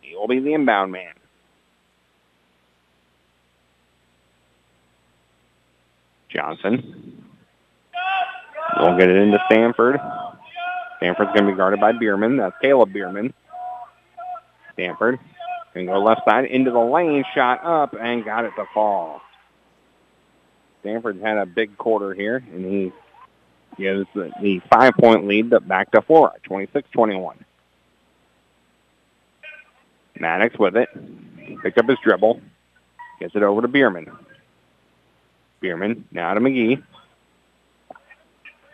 He will be the inbound man. Johnson We'll get it into Stanford. Stanford's going to be guarded by Bierman. That's Caleb Bierman. Stanford can go left side into the lane, shot up, and got it to fall. Stanford had a big quarter here, and he gives the, five-point lead back to Flora, 26-21. Maddox with it. Picked up his dribble. Gets it over to Bierman. Bierman now to McGee.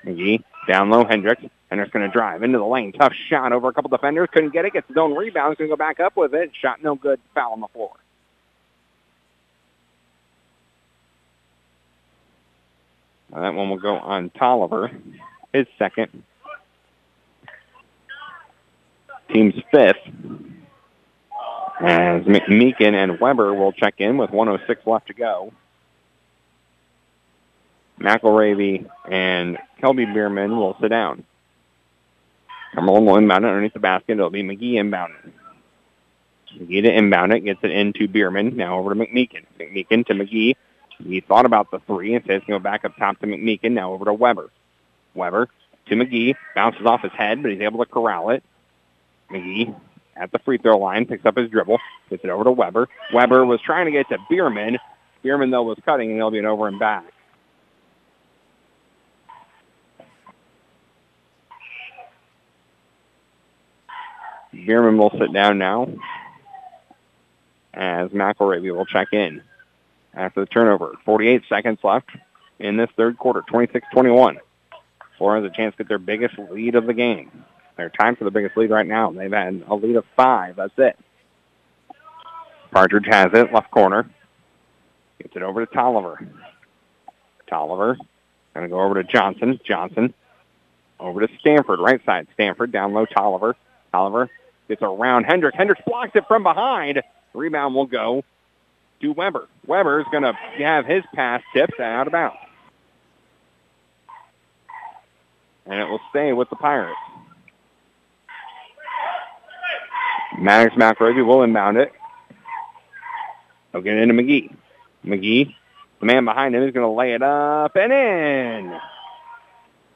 McGee down low. Hendricks. Hendricks going to drive into the lane. Tough shot over a couple defenders. Couldn't get it. Gets his own rebound. Going to go back up with it. Shot no good. Foul on the floor. Now that one will go on Tolliver. His second. Team's fifth. As McMeekin and Weber will check in with 106 left to go. McElravy and Kelby Bierman will sit down. Cumberland will inbound it underneath the basket. It'll be McGee inbounding. McGee to inbound it, gets it into Bierman. Now over to McMeekin. McMeekin to McGee. He thought about the three and says go back up top to McMeekin. Now over to Weber. Weber to McGee. Bounces off his head, but he's able to corral it. McGee at the free throw line, picks up his dribble, gets it over to Weber. Weber was trying to get to Bierman. Bierman, though, was cutting, and he'll be an over and back. Bierman will sit down now as McElravy will check in after the turnover. 48 seconds left in this third quarter, 26-21. Flora has a chance to get their biggest lead of the game. They're tied for the biggest lead right now. They've had a lead of five. That's it. Partridge has it, left corner. Gets it over to Tolliver. Tolliver going to go over to Johnson. Johnson over to Stanford, right side. Stanford down low, Tolliver. Tolliver gets around Hendricks. Hendricks blocks it from behind. rebound will go to Weber. Weber's going to have his pass tipped out of bounds. And it will stay with the Pirates. Maddox McElravy will inbound it. He'll get it into McGee. McGee, the man behind him, is going to lay it up and in.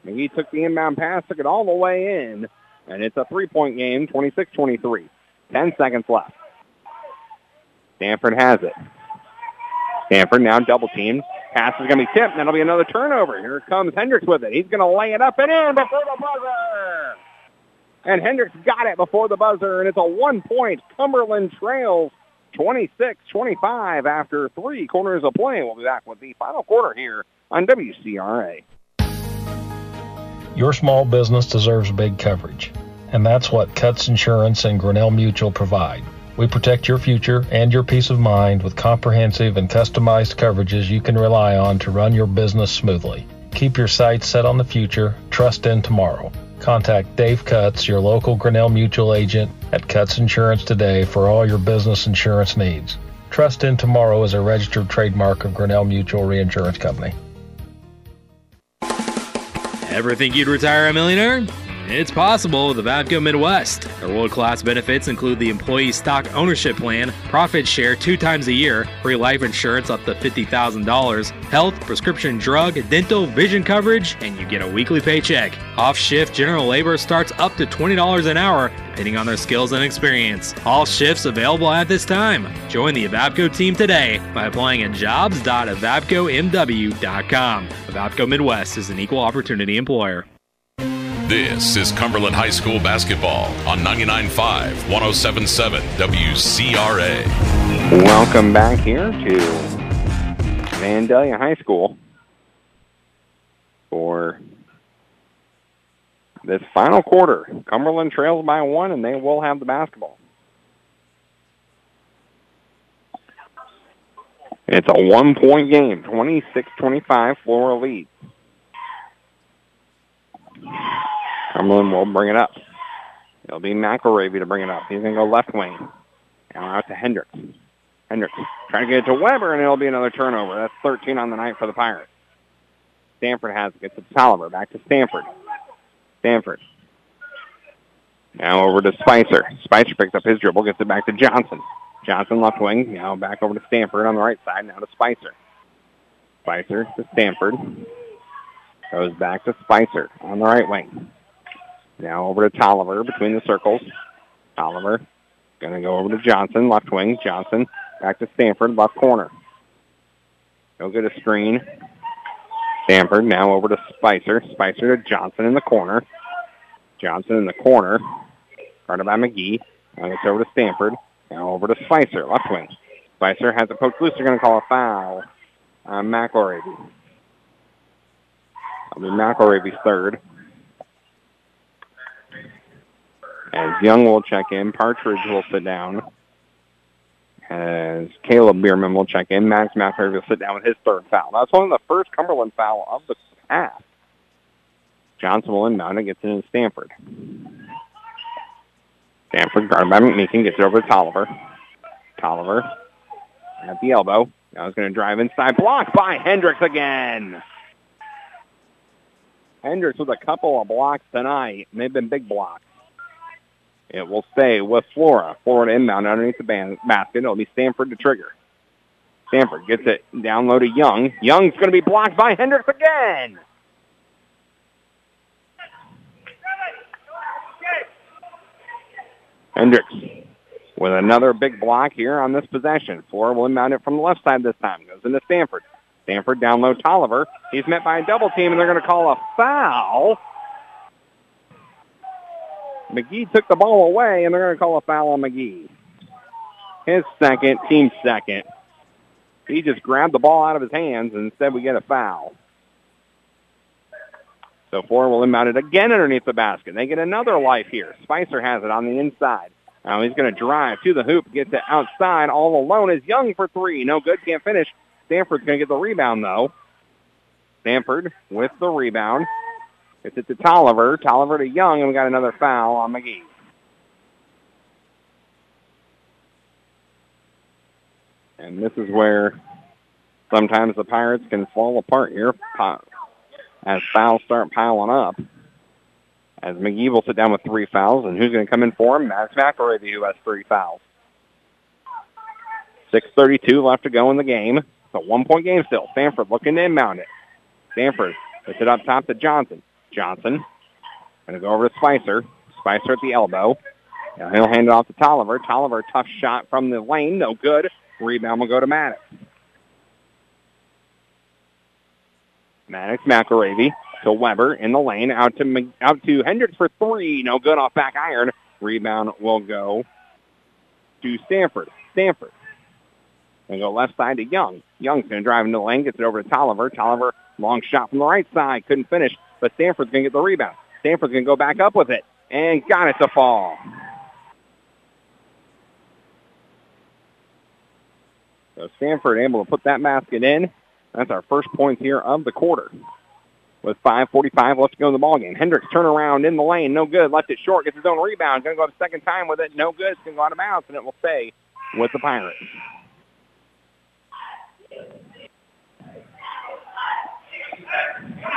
McGee took the inbound pass, took it all the way in, and it's a three-point game, 26-23. Ten seconds left. Stanford has it. Stanford now double teamed. Pass is going to be tipped, and that'll be another turnover. Here comes Hendricks with it. He's going to lay it up and in before the buzzer. And Hendricks got it before the buzzer, and it's a one-point Cumberland trails 26-25 after three corners of play. We'll be back with the final quarter here on WCRA. Your small business deserves big coverage, and that's what Cuts Insurance and Grinnell Mutual provide. We protect your future and your peace of mind with comprehensive and customized coverages you can rely on to run your business smoothly. Keep your sights set on the future, trust in tomorrow. Contact Dave Cuts, your local Grinnell Mutual agent at Cuts Insurance today for all your business insurance needs. Trust in Tomorrow is a registered trademark of Grinnell Mutual Reinsurance Company. Ever think you'd retire a millionaire? It's possible with Avco Midwest. Their world class benefits include the employee stock ownership plan, profit share two times a year, free life insurance up to $50,000, health, prescription drug, dental, vision coverage, and you get a weekly paycheck. Off shift general labor starts up to $20 an hour, depending on their skills and experience. All shifts available at this time. Join the Evapco team today by applying at jobs.evapcomw.com. Evapco Midwest is an equal opportunity employer. This is Cumberland High School basketball on 99.5, 107.7 WCRA. Welcome back here to Vandalia High School for this final quarter. Cumberland trails by one, and they will have the basketball. It's a one-point game, 26-25, Flora lead. Cumberland will bring it up. It'll be McElravy to bring it up. He's going to go left wing. Now out to Hendricks. Hendricks trying to get it to Weber, and it'll be another turnover. That's 13 on the night for the Pirates. Stanford has it. Gets it to Tolliver. Back to Stanford. Stanford Now over to Spicer. Spicer picks up his dribble, gets it back to Johnson. Johnson left wing. Now back over to Stanford on the right side. Now to Spicer. Spicer to Stanford. Goes back to Spicer on the right wing. Now over to Tolliver between the circles. Tolliver going to go over to Johnson, left wing. Johnson back to Stanford, left corner. He'll get a screen. Stanford now over to Spicer. Spicer to Johnson in the corner. Johnson in the corner. Guarded by McGee. Now it's over to Stanford. Now over to Spicer, left wing. Spicer has a poke loose. They're going to call a foul on McElravy. That'll be McElravy's third. As Young will check in, Partridge will sit down. As Caleb Bierman will check in, Max McElravy will sit down with his third foul. That's only the first Cumberland foul of the half. Johnson will inbound and gets it into Stanford. Stanford guarded by McMeekin gets it over to Tolliver. Tolliver at the elbow. Now he's going to drive inside. Blocked by Hendricks again. Hendricks with a couple of blocks tonight. They've been big blocks. It will stay with Flora. Florida inbound underneath the basket. It'll be Stanford to trigger. Stanford gets it down low to Young. Young's going to be blocked by Hendricks again. Hendricks with another big block here on this possession. Flora will inbound it from the left side this time. Goes into Stanford. Stanford down low Tolliver. He's met by a double team, and they're going to call a foul. McGee took the ball away, and they're going to call a foul on McGee. His second, team second. He just grabbed the ball out of his hands, and instead we get a foul. So Flora will inbound it again underneath the basket. They get another life here. Spicer has it on the inside. Now he's going to drive to the hoop, get to outside. All alone is Young for three. No good, can't finish. Stanford's going to get the rebound, though. Stanford with the rebound. It's it to Tolliver. Tolliver to Young, and we got another foul on McGee. And this is where sometimes the Pirates can fall apart here as fouls start piling up. As McGee will sit down with three fouls, and who's going to come in for him? Max McElravy, who has three fouls. 6.32 left to go in the game. It's a one-point game still. Stanford looking to inbound it. Stanford puts it up top to Johnson. Johnson going to go over to Spicer. Spicer at the elbow. He'll hand it off to Tolliver. Tolliver, tough shot from the lane. No good. Rebound will go to Maddox. Maddox McElravy to Weber in the lane. Out to out to Hendricks for three. No good off back iron. Rebound will go to Stanford. Stanford. And go left side to Young. Young's going to drive into the lane, gets it over to Tolliver. Tolliver, long shot from the right side. Couldn't finish, but Stanford's going to get the rebound. Stanford's going to go back up with it and got it to fall. So Stanford able to put that basket in. That's our first point here of the quarter. With 5.45 left to go in the ballgame. Hendricks turn around in the lane. No good. Left it short. Gets his own rebound. Going to go up a second time with it. No good. It's going to go out of bounds, and it will stay with the Pirates.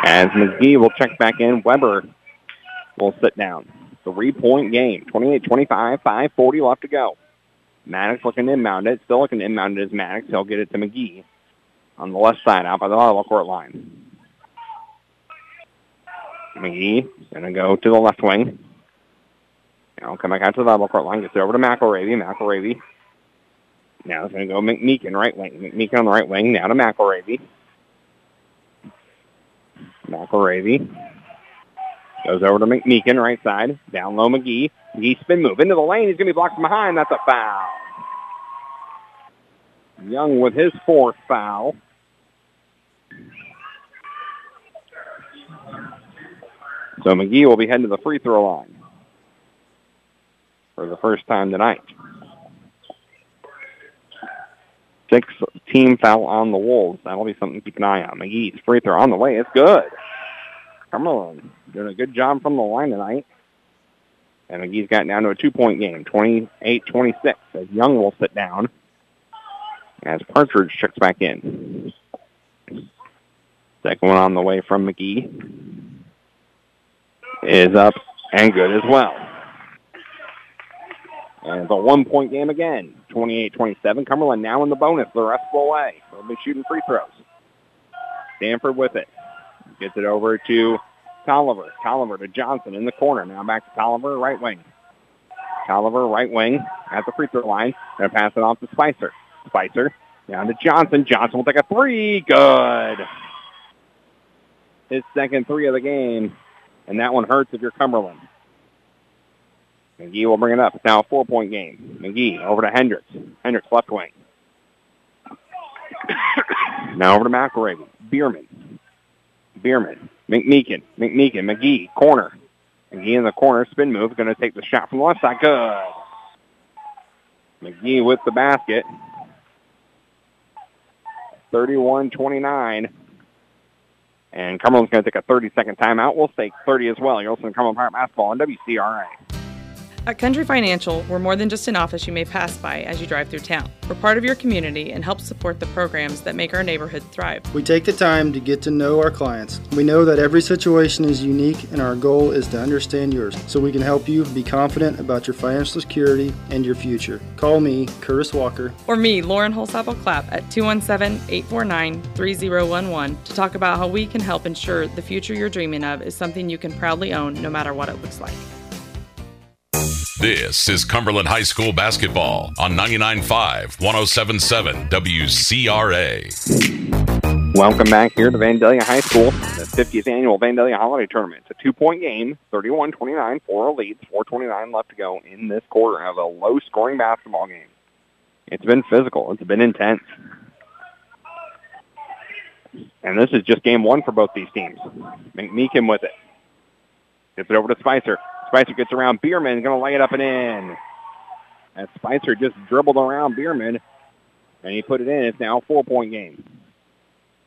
As McGee will check back in, Weber will sit down. Three-point game, 28-25, 5.40 left to go. Maddox looking inbound it. Still looking inbound it is Maddox. He'll get it to McGee on the left side out by the volleyball court line. McGee going to go to the left wing. Now come back out to the volleyball court line. Gets it over to McElravy. McElravy. Now it's going to go McMeekin right wing. McMeekin on the right wing. Now to McElravy. McElravy goes over to McMeekin right side. Down low McGee. McGee spin move into the lane. He's going to be blocked from behind. That's a foul. Young with his fourth foul. So McGee will be heading to the free throw line for the first time tonight. Six team foul on the Wolves. That'll be something to keep an eye on. McGee's free throw on the way. It's good. On. Doing a good job from the line tonight. And McGee's got down to a two-point game, 28-26, as Young will sit down as Partridge checks back in. Second one on the way from McGee is up and good as well. And it's a one-point game again, 28-27. Cumberland now in the bonus the rest of the way. They'll be shooting free throws. Stanford with it. Gets it over to Tolliver. Tolliver to Johnson in the corner. Now back to Tolliver, right wing. Tolliver, right wing, at the free throw line. To pass it off to Spicer. Spicer down to Johnson. Johnson will take a three. Good. His second three of the game. And that one hurts if you're Cumberland. McGee will bring it up. It's now a four-point game. McGee over to Hendricks. Hendricks left wing. now over to McElravy. Bierman. Bierman. McMeekin. McMeekin. McGee. Corner. McGee in the corner. Spin move. Going to take the shot from the left side. Good. McGee with the basket. 31-29. And Cumberland's going to take a 30-second timeout. We'll take 30 as well. You're listening to Cumberland Basketball on WCRA. At Country Financial, we're more than just an office you may pass by as you drive through town. We're part of your community and help support the programs that make our neighborhood thrive. We take the time to get to know our clients. We know that every situation is unique and our goal is to understand yours so we can help you be confident about your financial security and your future. Call me, Curtis Walker. Or me, Lauren Holsapple Clapp, at 217 849 3011 to talk about how we can help ensure the future you're dreaming of is something you can proudly own no matter what it looks like. This is Cumberland High School basketball on 99.5, 107.7 WCRA. Welcome back here to Vandalia High School, the 50th annual Vandalia Holiday Tournament. It's a two-point game, 31-29, four leads, 4.29 left to go in this quarter of a low-scoring basketball game. It's been physical. It's been intense. And this is just game one for both these teams. McMeekin with it. Gets it over to Spicer. Spicer gets around Bierman, going to lay it up and in. And Spicer just dribbled around Bierman, and he put it in. It's now a four-point game.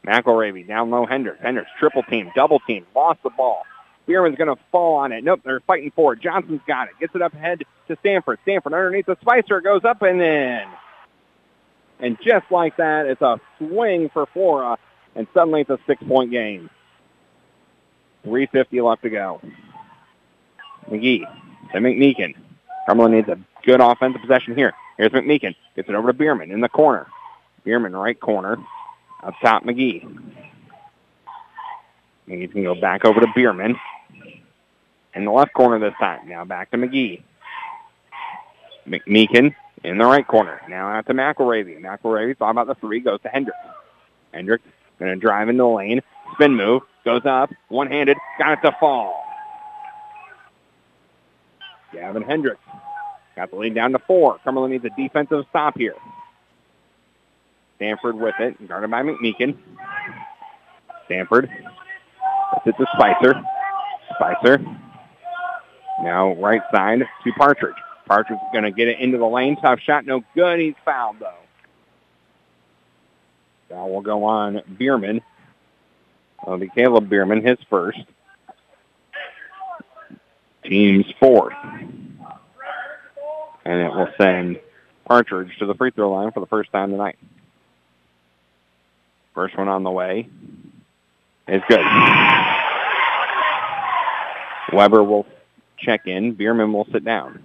McElravy down low. Hendricks. Hendricks triple team, double team, lost the ball. Bierman's going to fall on it. Nope, they're fighting for it. Johnson's got it. Gets it up ahead to Stanford. Stanford underneath the Spicer goes up and in. And just like that, it's a swing for Flora, and suddenly it's a six-point game. 3.50 left to go. McGee to McMeekin. Cumberland needs a good offensive possession here. Here's McMeekin. Gets it over to Bierman in the corner. Bierman right corner. Up top, McGee. McGee's going to go back over to Bierman. In the left corner this time. Now back to McGee. McMeekin in the right corner. Now out to McElravy. McElravy thought about the three. Goes to Hendricks. Hendricks going to drive in the lane. Spin move. Goes up. One-handed. Got it to fall. Gavin Hendricks got the lead down to four. Cumberland needs a defensive stop here. Stanford with it, guarded by McMeekin. Stanford. That's it to Spicer. Spicer. Now right side to Partridge. Partridge is going to get it into the lane. Tough shot. No good. He's fouled, though. Foul will go on Bierman. It'll be Caleb Bierman, his first team's fourth. And it will send Partridge to the free throw line for the first time tonight. First one on the way is good. Weber will check in. Bierman will sit down.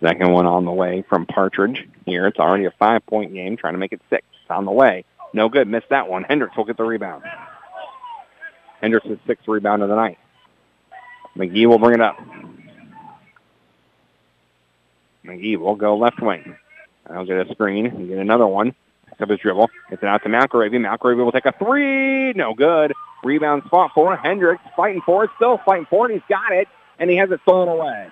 Second one on the way from Partridge. Here it's already a five-point game, trying to make it six. On the way. No good. Missed that one. Hendricks will get the rebound. Hendricks' sixth rebound of the night. McGee will bring it up. McGee will go left wing. I'll get a screen and get another one. Pick up his dribble. Gets it out to McElravy. McElravy will take a three. No good. Rebound spot for Hendricks. Fighting for it. Still fighting for it. He's got it. And he has it stolen away.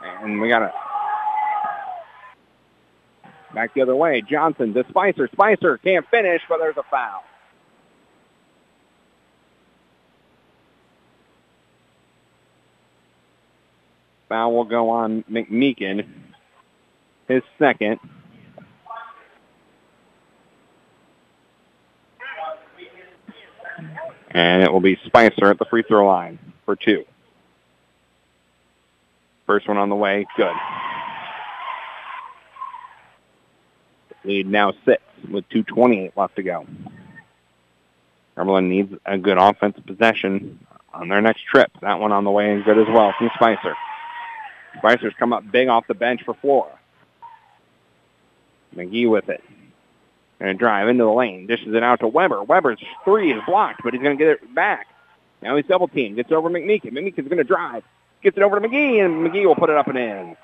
And we got a Back the other way. Johnson to Spicer. Spicer can't finish, but there's a foul. Foul will go on McMeekin. His second. And it will be Spicer at the free throw line for two. First one on the way. Good. Lead now six with 2.28 left to go. Cumberland needs a good offensive possession on their next trip. That one on the way and good as well from Spicer. Spicer's come up big off the bench for Flora. McGee with it. Going to drive into the lane. Dishes it out to Weber. Weber's three is blocked, but he's going to get it back. Now he's double teamed. Gets over McMeekin. McMeekin's going to drive. Gets it over to McGee, and McGee will put it up and in.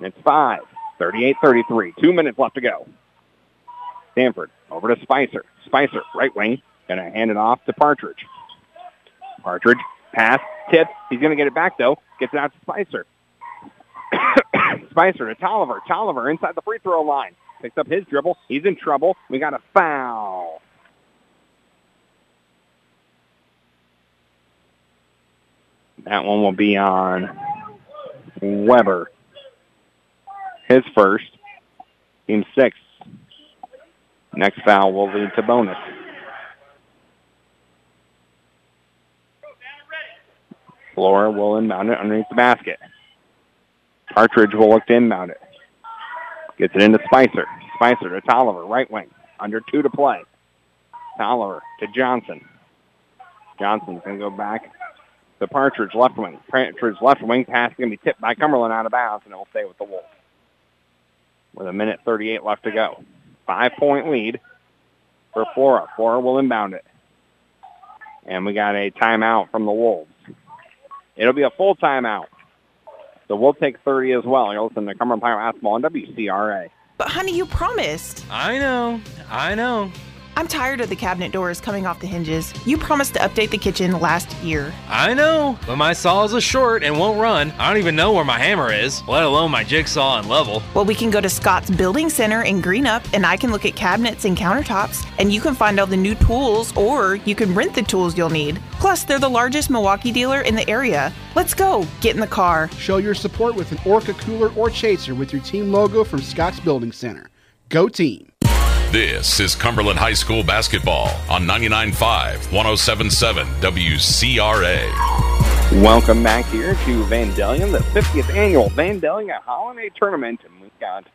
It's five. 38-33. Two minutes left to go. Stanford over to Spicer. Spicer, right wing, going to hand it off to Partridge. Partridge, pass, tip. He's going to get it back, though. Gets it out to Spicer. Spicer to Tolliver. Tolliver inside the free throw line. Picks up his dribble. He's in trouble. We got a foul. That one will be on Weber. His first. Team six. Next foul will lead to bonus. Flora will inbound it underneath the basket. Partridge will look to inbound it. Gets it into Spicer. Spicer to Tolliver, right wing. Under two to play. Tolliver to Johnson. Johnson's going to go back to Partridge, left wing. Partridge, left wing pass going to be tipped by Cumberland out of bounds, and it will stay with the Wolves. With a minute 38 left to go. Five-point lead for Flora. Flora will inbound it. And we got a timeout from the Wolves. It'll be a full timeout. So we'll take 30 as well. You're listening to Cumberland Pirate Basketball on WCRA. But honey, you promised. I know. I know. I'm tired of the cabinet doors coming off the hinges. You promised to update the kitchen last year. I know, but my saws are short and won't run. I don't even know where my hammer is, let alone my jigsaw and level. Well, we can go to Scott's Building Center in Greenup and I can look at cabinets and countertops and you can find all the new tools or you can rent the tools you'll need. Plus, they're the largest Milwaukee dealer in the area. Let's go. Get in the car. Show your support with an Orca cooler or chaser with your team logo from Scott's Building Center. Go team. This is Cumberland High School basketball on 99.5, 107.7 WCRA. Welcome back here to Vandalia, the 50th annual Vandalia Holiday Tournament. And we've got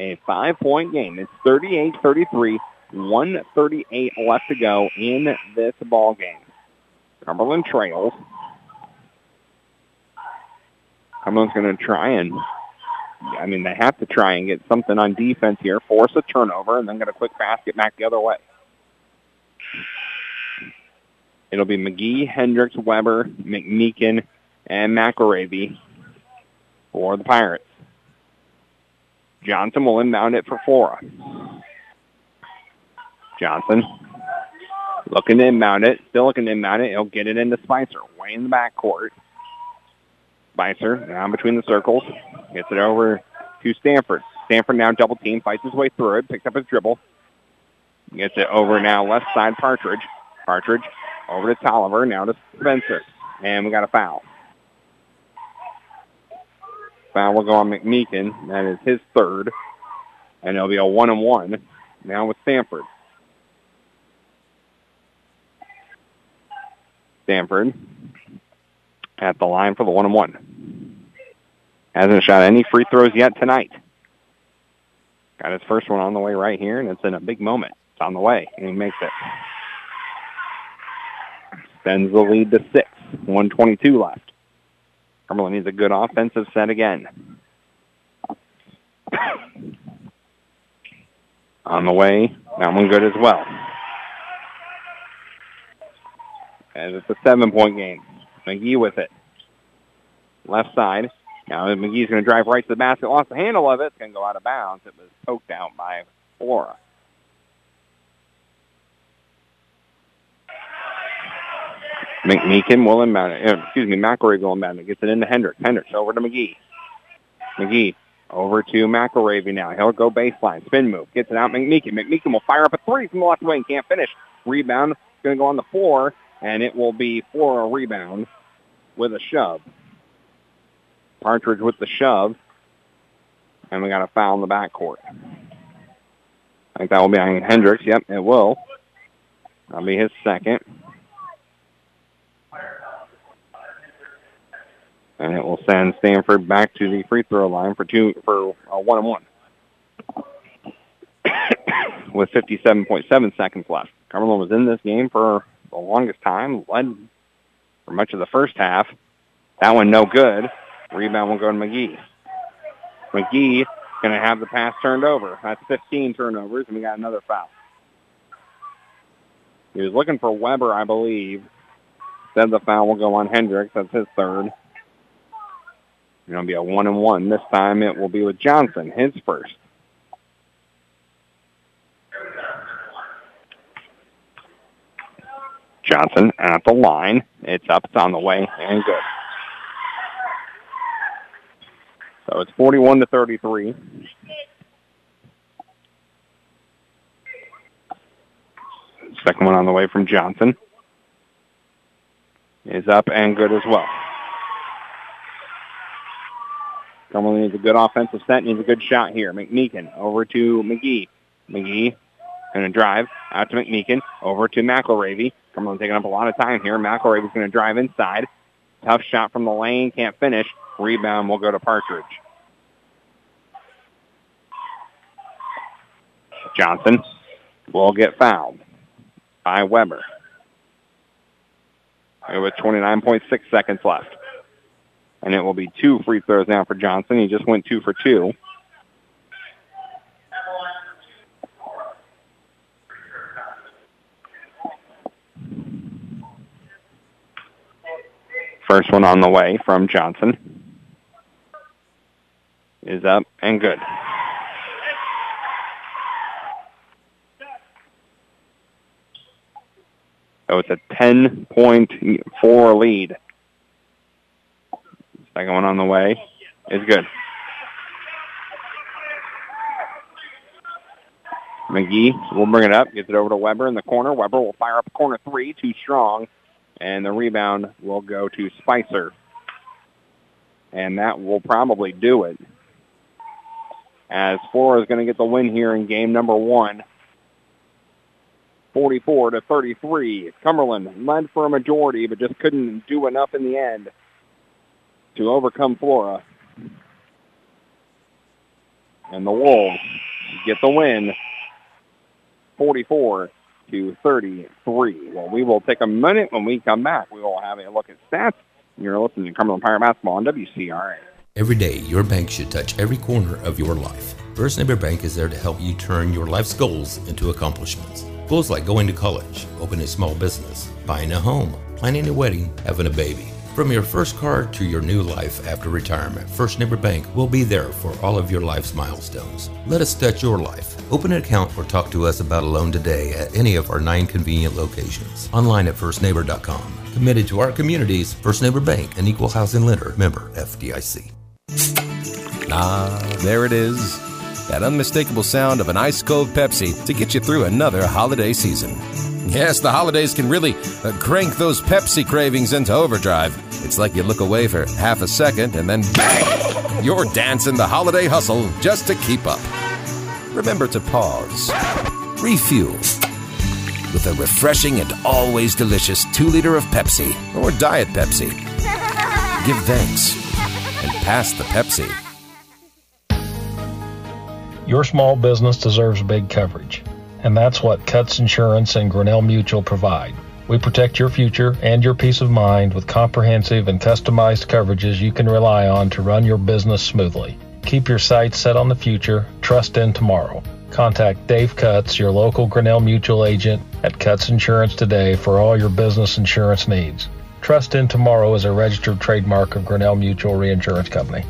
a five-point game. It's 38-33, 138 left to go in this ball game. Cumberland trails. Cumberland's going to try and I mean, they have to try and get something on defense here, force a turnover, and then get a quick basket back the other way. It'll be McGee, Hendricks, Weber, McMeekin, and McElravy for the Pirates. Johnson will inbound it for Flora. Johnson looking to inbound it, still looking to inbound it. He'll get it into Spicer, way in the backcourt. Spicer down between the circles. Gets it over to Stanford. Stanford now double team, fights his way through it, picks up his dribble. Gets it over now left side Partridge. Partridge over to Tolliver, now to Spencer. And we got a foul. Foul will go on McMeekin. That is his third. And it'll be a one and one now with Stanford. Stanford at the line for the one and one. Hasn't shot any free throws yet tonight. Got his first one on the way right here, and it's in a big moment. It's on the way, and he makes it. Sends the lead to six. 122 left. Cumberland needs a good offensive set again. on the way, that one good as well. And it's a seven-point game. McGee with it. Left side. Now McGee's going to drive right to the basket. Lost the handle of it. It's going to go out of bounds. It was poked out by Flora. McMeekin will inbound it. Uh, excuse me, McElroy will inbound it. Gets it into Hendricks. Hendricks over to McGee. McGee over to McElravy now. He'll go baseline. Spin move. Gets it out. McMeekin. McMeekin will fire up a three from the left wing. Can't finish. Rebound. Going to go on the floor and it will be for a rebound with a shove. Partridge with the shove, and we got a foul in the backcourt. I think that will be on Hendricks. Yep, it will. That'll be his second. And it will send Stanford back to the free throw line for two for a one and one. with 57.7 seconds left. Cumberland was in this game for the longest time, led for much of the first half. That one no good. Rebound will go to McGee. McGee going to have the pass turned over. That's 15 turnovers, and we got another foul. He was looking for Weber, I believe. Said the foul will go on Hendricks. That's his third. It'll be a one and one. This time it will be with Johnson, his first. Johnson at the line. It's up, it's on the way, and good. So it's 41 to 33. Second one on the way from Johnson is up and good as well. Cumberland needs a good offensive set, needs a good shot here. McMeekin over to McGee. McGee going to drive out to McMeekin, over to McElravy. Cumberland taking up a lot of time here. McElravy's going to drive inside. Tough shot from the lane, can't finish. Rebound will go to Partridge. Johnson will get fouled by Weber. With 29.6 seconds left. And it will be two free throws now for Johnson. He just went two for two. First one on the way from Johnson is up and good. So it's a 10.4 lead. Second one on the way is good. McGee will bring it up, gets it over to Weber in the corner. Weber will fire up corner three, too strong, and the rebound will go to Spicer. And that will probably do it. As Flora is going to get the win here in game number one. 44 to 33. Cumberland led for a majority, but just couldn't do enough in the end to overcome Flora. And the Wolves get the win 44 to 33. Well, we will take a minute when we come back. We will have a look at stats. You're listening to Cumberland Pirate Basketball on WCRA. Every day, your bank should touch every corner of your life. First Neighbor Bank is there to help you turn your life's goals into accomplishments. Goals like going to college, opening a small business, buying a home, planning a wedding, having a baby. From your first car to your new life after retirement, First Neighbor Bank will be there for all of your life's milestones. Let us touch your life. Open an account or talk to us about a loan today at any of our nine convenient locations. Online at firstneighbor.com. Committed to our communities, First Neighbor Bank, an equal housing lender, member FDIC. Ah, there it is. That unmistakable sound of an ice cold Pepsi to get you through another holiday season. Yes, the holidays can really uh, crank those Pepsi cravings into overdrive. It's like you look away for half a second and then bang! You're dancing the holiday hustle just to keep up. Remember to pause, refuel with a refreshing and always delicious 2 liter of Pepsi or Diet Pepsi. Give thanks and pass the Pepsi. Your small business deserves big coverage, and that's what Cuts Insurance and Grinnell Mutual provide. We protect your future and your peace of mind with comprehensive and customized coverages you can rely on to run your business smoothly. Keep your sights set on the future, trust in tomorrow. Contact Dave Cuts, your local Grinnell Mutual agent at Cuts Insurance today for all your business insurance needs. Trust in Tomorrow is a registered trademark of Grinnell Mutual Reinsurance Company.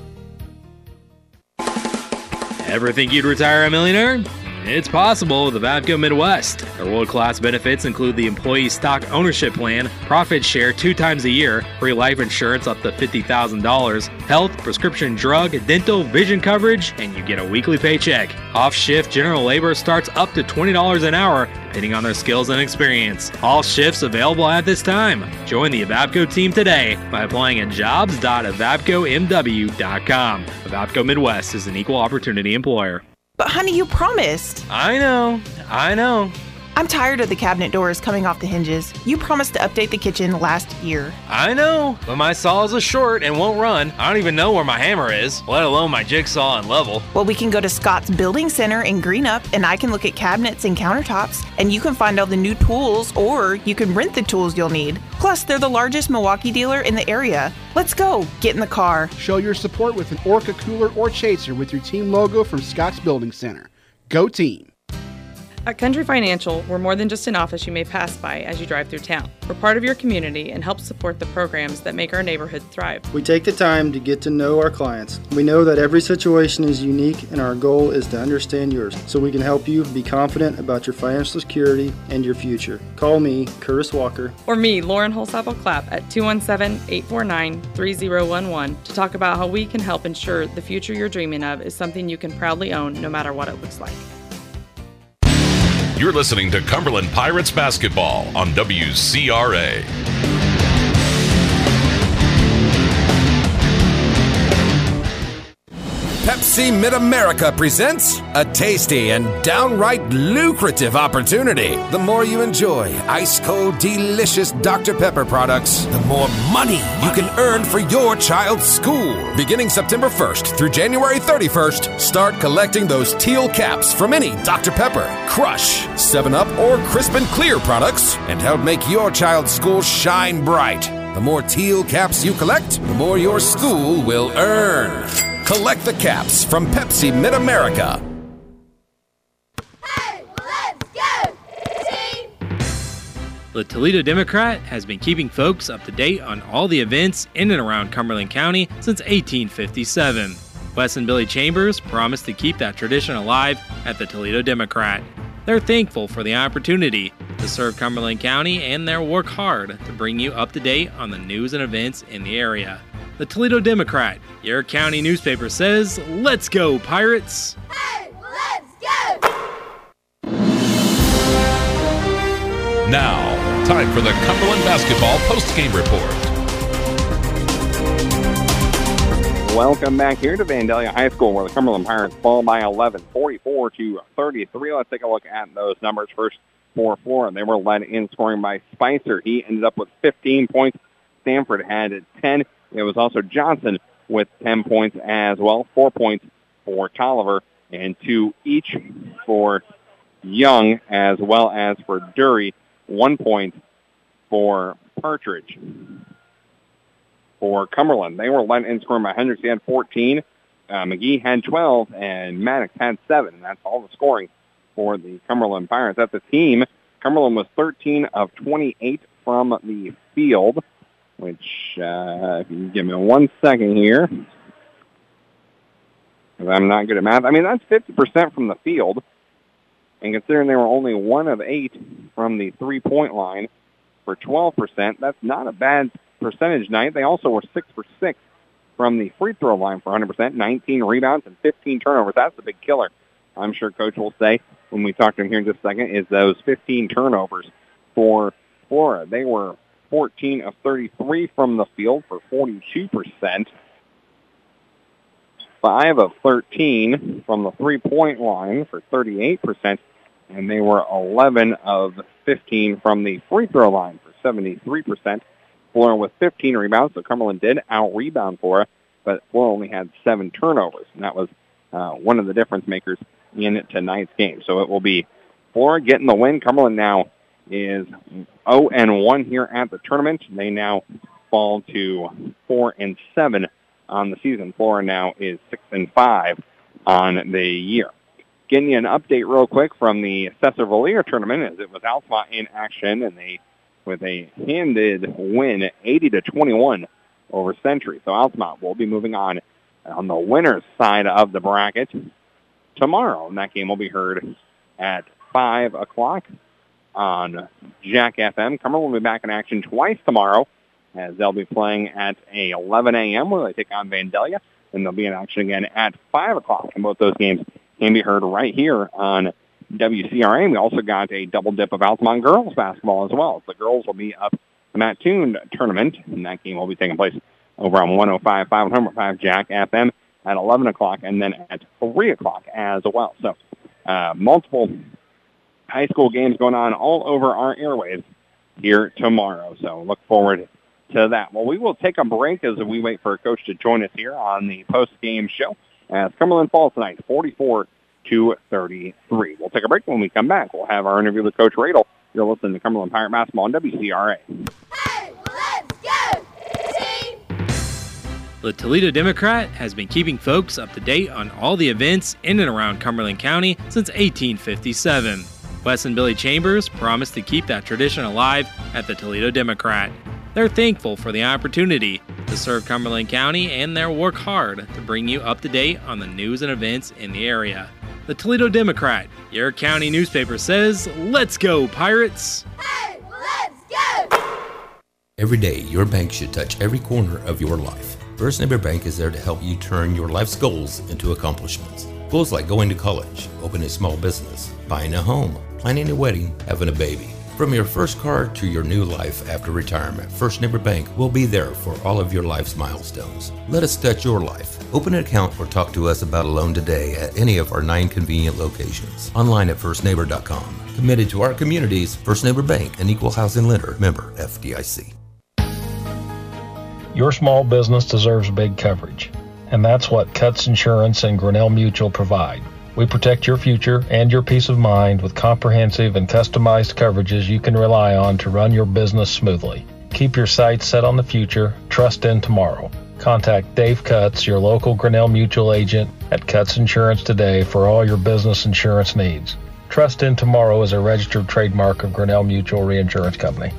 Ever think you'd retire a millionaire? It's possible with Evapco Midwest. Their world class benefits include the employee stock ownership plan, profit share two times a year, free life insurance up to $50,000, health, prescription drug, dental, vision coverage, and you get a weekly paycheck. Off shift general labor starts up to $20 an hour, depending on their skills and experience. All shifts available at this time. Join the Evapco team today by applying at jobs.evapcomw.com. Evapco Midwest is an equal opportunity employer. But honey, you promised. I know, I know. I'm tired of the cabinet doors coming off the hinges. You promised to update the kitchen last year. I know, but my saw is a short and won't run. I don't even know where my hammer is, let alone my jigsaw and level. Well, we can go to Scott's Building Center in Greenup and I can look at cabinets and countertops, and you can find all the new tools or you can rent the tools you'll need. Plus, they're the largest Milwaukee dealer in the area. Let's go. Get in the car. Show your support with an Orca cooler or chaser with your team logo from Scott's Building Center. Go team! At Country Financial, we're more than just an office you may pass by as you drive through town. We're part of your community and help support the programs that make our neighborhood thrive. We take the time to get to know our clients. We know that every situation is unique and our goal is to understand yours so we can help you be confident about your financial security and your future. Call me, Curtis Walker. Or me, Lauren Holsapple Clapp, at 217 849 3011 to talk about how we can help ensure the future you're dreaming of is something you can proudly own no matter what it looks like. You're listening to Cumberland Pirates basketball on WCRA. Pepsi Mid America presents a tasty and downright lucrative opportunity. The more you enjoy ice cold, delicious Dr. Pepper products, the more money you can earn for your child's school. Beginning September 1st through January 31st, start collecting those teal caps from any Dr. Pepper, Crush, 7 Up, or Crisp and Clear products and help make your child's school shine bright. The more teal caps you collect, the more your school will earn. Collect the caps from Pepsi Mid America. The Toledo Democrat has been keeping folks up to date on all the events in and around Cumberland County since 1857. Wes and Billy Chambers promised to keep that tradition alive at the Toledo Democrat. They're thankful for the opportunity to serve Cumberland County and they'll work hard to bring you up to date on the news and events in the area. The Toledo Democrat, your county newspaper says, Let's go, Pirates! Hey, let's go! Now, time for the Cumberland basketball post-game report. Welcome back here to Vandalia High School where the Cumberland Pirates fall by 11, 44 to 33. Let's take a look at those numbers first for Flora. They were led in scoring by Spicer. He ended up with 15 points. Stanford had 10. It was also Johnson with 10 points as well. Four points for Tolliver and two each for Young as well as for Dury. One point for Partridge. For Cumberland, they were led in scoring by Hendricks. He had 14. Uh, McGee had 12, and Maddox had 7. That's all the scoring for the Cumberland Pirates. At the team, Cumberland was 13 of 28 from the field, which, uh, if you give me one second here, because I'm not good at math. I mean, that's 50% from the field. And considering they were only one of eight from the three-point line for 12%, that's not a bad percentage night. They also were six for six from the free throw line for 100%, 19 rebounds and 15 turnovers. That's the big killer. I'm sure Coach will say when we talk to him here in just a second is those 15 turnovers for Flora. They were 14 of 33 from the field for 42%. 5 of 13 from the three-point line for 38%, and they were 11 of 15 from the free throw line for 73%. Flora with 15 rebounds, so Cumberland did out-rebound Flora, but Flora only had seven turnovers, and that was uh, one of the difference makers in tonight's game. So it will be Flora getting the win. Cumberland now is 0 and 1 here at the tournament. They now fall to 4 and 7 on the season. Flora now is 6 and 5 on the year. Getting you an update real quick from the Cesar Valier tournament as it was Altamont in action and they with a handed win 80 to 21 over Century. So Altamont will be moving on on the winner's side of the bracket tomorrow. And that game will be heard at 5 o'clock on Jack FM. Cumberland will be back in action twice tomorrow as they'll be playing at a 11 a.m. where they take on Vandalia. And they'll be in action again at 5 o'clock. And both those games can be heard right here on WCRA. We also got a double dip of Altamont girls basketball as well. The girls will be up the Mattoon tournament, and that game will be taking place over on 105, 505 Jack FM at 11 o'clock and then at 3 o'clock as well. So uh, multiple high school games going on all over our airwaves here tomorrow. So look forward to that. Well, we will take a break as we wait for a coach to join us here on the post-game show as Cumberland falls tonight, 44 to 33. We'll take a break. When we come back, we'll have our interview with Coach Radel. You're listening to Cumberland Pirate Basketball on WCRA. Hey, let's go! Team! The Toledo Democrat has been keeping folks up to date on all the events in and around Cumberland County since 1857. Wes and Billy Chambers promised to keep that tradition alive at the Toledo Democrat. They're thankful for the opportunity to serve Cumberland County and they'll work hard to bring you up to date on the news and events in the area. The Toledo Democrat, your county newspaper says, Let's go, Pirates! Hey, let's go! Every day, your bank should touch every corner of your life. First Neighbor Bank is there to help you turn your life's goals into accomplishments. Goals like going to college, opening a small business, buying a home, planning a wedding, having a baby. From your first car to your new life after retirement, First Neighbor Bank will be there for all of your life's milestones. Let us touch your life. Open an account or talk to us about a loan today at any of our nine convenient locations. Online at firstneighbor.com. Committed to our communities, First Neighbor Bank, an equal housing lender, member FDIC. Your small business deserves big coverage, and that's what Cuts Insurance and Grinnell Mutual provide. We protect your future and your peace of mind with comprehensive and customized coverages you can rely on to run your business smoothly. Keep your sights set on the future, trust in tomorrow. Contact Dave Cuts, your local Grinnell Mutual agent at Cuts Insurance today for all your business insurance needs. Trust in Tomorrow is a registered trademark of Grinnell Mutual Reinsurance Company.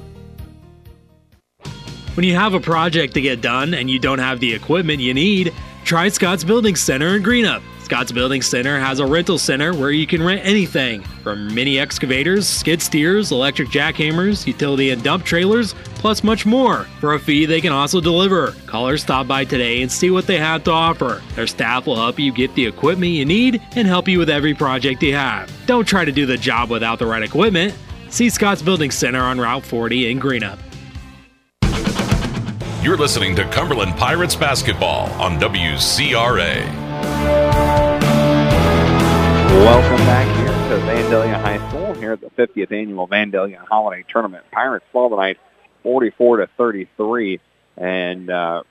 When you have a project to get done and you don't have the equipment you need, try Scott's Building Center in Greenup. Scott's Building Center has a rental center where you can rent anything from mini excavators, skid steers, electric jackhammers, utility and dump trailers, plus much more. For a fee, they can also deliver. Call or stop by today and see what they have to offer. Their staff will help you get the equipment you need and help you with every project you have. Don't try to do the job without the right equipment. See Scott's Building Center on Route 40 in Greenup. You're listening to Cumberland Pirates basketball on WCRA. Welcome back here to Vandalia High School here at the 50th annual Vandalia Holiday Tournament. Pirates fall tonight 44 to 33. And uh,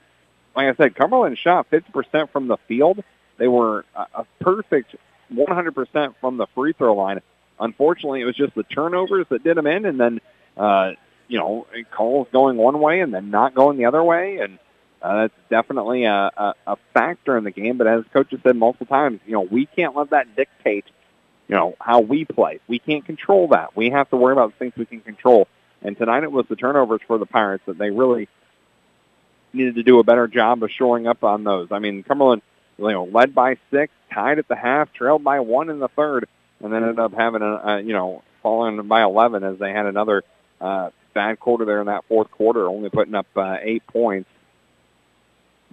like I said, Cumberland shot 50% from the field. They were a, perfect 100% from the free throw line. Unfortunately, it was just the turnovers that did them in, and then uh, you know calls going one way and then not going the other way, and uh, that's definitely a, a, a factor in the game. But as coach has said multiple times, you know we can't let that dictate you know how we play. We can't control that. We have to worry about the things we can control. And tonight it was the turnovers for the Pirates that they really needed to do a better job of shoring up on those. I mean, Cumberland, you know, led by six, tied at the half, trailed by one in the third, and then ended up having a, a you know falling by 11 as they had another uh, bad quarter there in that fourth quarter, only putting up uh, eight points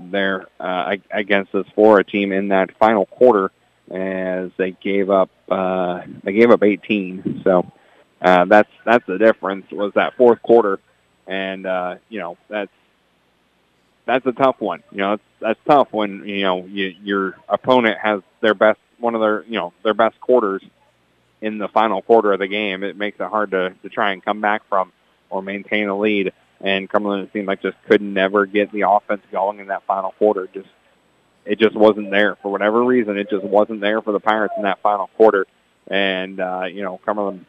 there uh, against this Flora team in that final quarter as they gave up uh, they gave up 18. So uh, that's that's the difference was that fourth quarter, and uh, you know that's that's a tough one. You know, that's, that's tough when you know you, your opponent has their best one of their you know their best quarters in the final quarter of the game. It makes it hard to to try and come back from or maintain a lead. And Cumberland it seemed like just could never get the offense going in that final quarter. Just it just wasn't there for whatever reason. It just wasn't there for the Pirates in that final quarter. And uh, you know, Cumberland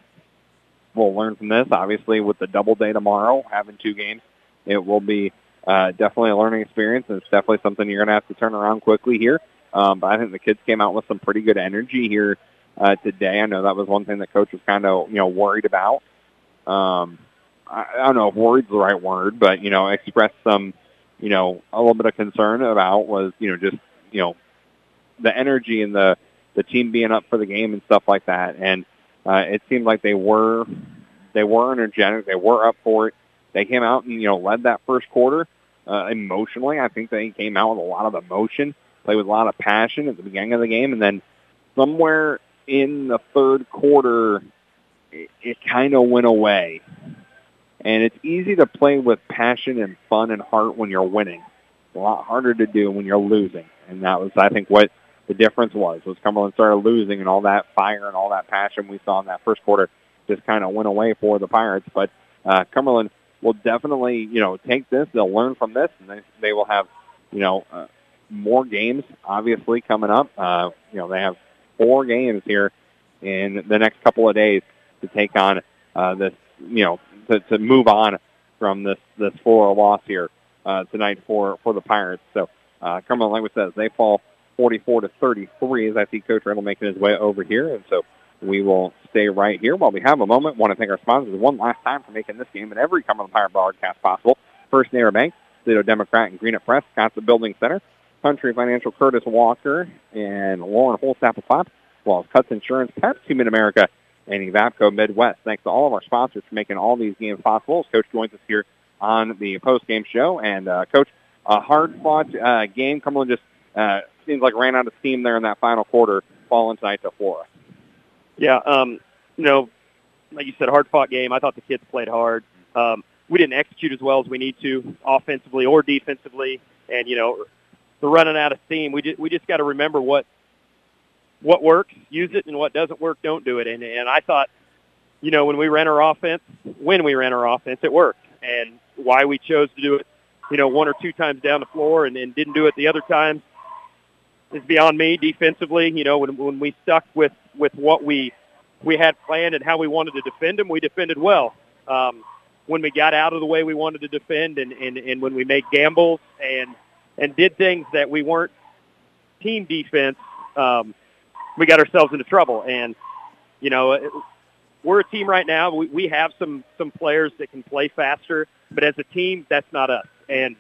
will learn from this. Obviously, with the double day tomorrow, having two games, it will be uh, definitely a learning experience, and it's definitely something you're going to have to turn around quickly here. Um, but I think the kids came out with some pretty good energy here uh, today. I know that was one thing that coach was kind of you know worried about. Um, I, don't know if worried's the right word, but you know, expressed some you know a little bit of concern about was you know just you know the energy and the the team being up for the game and stuff like that. And uh, it seemed like they were they were energetic. They were up for it. They came out and you know led that first quarter uh, emotionally. I think they came out with a lot of emotion, played with a lot of passion at the beginning of the game, and then somewhere in the third quarter, it, it kind of went away. And it's easy to play with passion and fun and heart when you're winning. It's a lot harder to do when you're losing. And that was, I think, what the difference was. Was Cumberland started losing and all that fire and all that passion we saw in that first quarter just kind of went away for the Pirates. But uh, Cumberland will definitely, you know, take this. They'll learn from this, and they, they will have, you know, uh, more games obviously coming up. Uh, you know, they have four games here in the next couple of days to take on uh, this, you know, to, to move on from this this four loss here uh, tonight for for the Pirates. So uh, Cumberland, we said, they fall 44 to 33 as I see Coach Riddle making his way over here, and so we will stay right here while we have a moment. Want to thank our sponsors one last time for making this game and every Cumberland Pirate broadcast possible. First Neighbor Bank, Toledo Democrat, and Greenup Press, Wisconsin Building Center, Country Financial, Curtis Walker, and Lauren Holsapple Clapp, as well as Cuts Insurance, Pepsi Mid-America, and Evapco Midwest. Thanks to all of our sponsors for making all these games possible. Coach joins us here on the post-game show. And, uh, Coach, a hard-fought uh, game. Cumberland just uh, seems like ran out of steam there in that final quarter, falling tonight to Flora. Yeah, um, you know, like you said, hard-fought game. I thought the kids played hard. Um, we didn't execute as well as we need to, offensively or defensively. And, you know, the running out of steam, we just, we just got to remember what what works, use it, and what doesn't work, don't do it. And, and I thought, you know, when we ran our offense, when we ran our offense, it worked. And why we chose to do it, you know, one or two times down the floor and, and didn't do it the other times is beyond me defensively. You know, when, when we stuck with, with what we, we had planned and how we wanted to defend them, we defended well. Um, when we got out of the way we wanted to defend and, and, and when we made gambles and, and did things that we weren't team defense, um, we got ourselves into trouble. And, you know, we're a team right now. We, we have some, some players that can play faster, but as a team, that's not us. And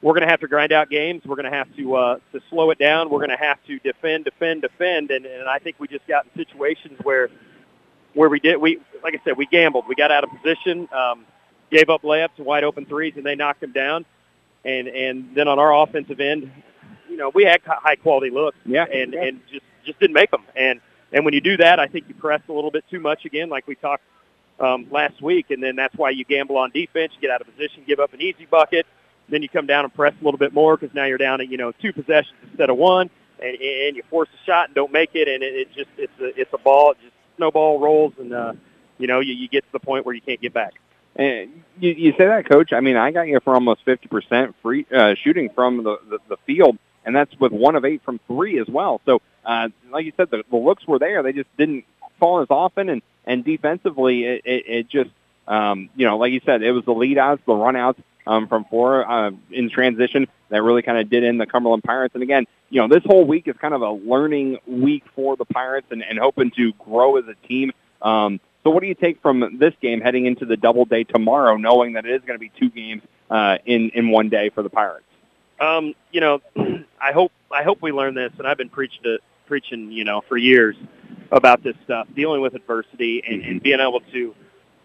we're going to have to grind out games. We're going to have to, uh, to slow it down. We're going to have to defend, defend, defend. And, and I think we just got in situations where, where we did, we, like I said, we gambled. We got out of position, um, gave up layups and wide open threes, and they knocked them down. And, and then on our offensive end, you know, we had high quality looks yeah, and, yeah. and just, just didn't make them. And, and when you do that, I think you press a little bit too much again, like we talked um, last week, and then that's why you gamble on defense. You get out of position, give up an easy bucket, then you come down and press a little bit more because now you're down at you know two possessions instead of one, and, and you force a shot and don't make it, and it, it just it's a it's a ball, it just snowball rolls, and uh, you know you, you get to the point where you can't get back. And you, you say that, Coach. I mean, I got you for almost fifty percent free uh, shooting from the, the the field, and that's with one of eight from three as well. So, uh, like you said, the, the looks were there; they just didn't fall as often, and and defensively, it, it, it just um, you know, like you said, it was the lead outs, the run outs um, from four uh, in transition that really kind of did in the Cumberland Pirates. And again, you know, this whole week is kind of a learning week for the Pirates and, and hoping to grow as a team. Um, so what do you take from this game heading into the double day tomorrow, knowing that it is going to be two games uh, in, in one day for the Pirates? Um, you know, I hope I hope we learn this, and I've been preaching to preaching, you know, for years about this stuff, dealing with adversity and, and being able to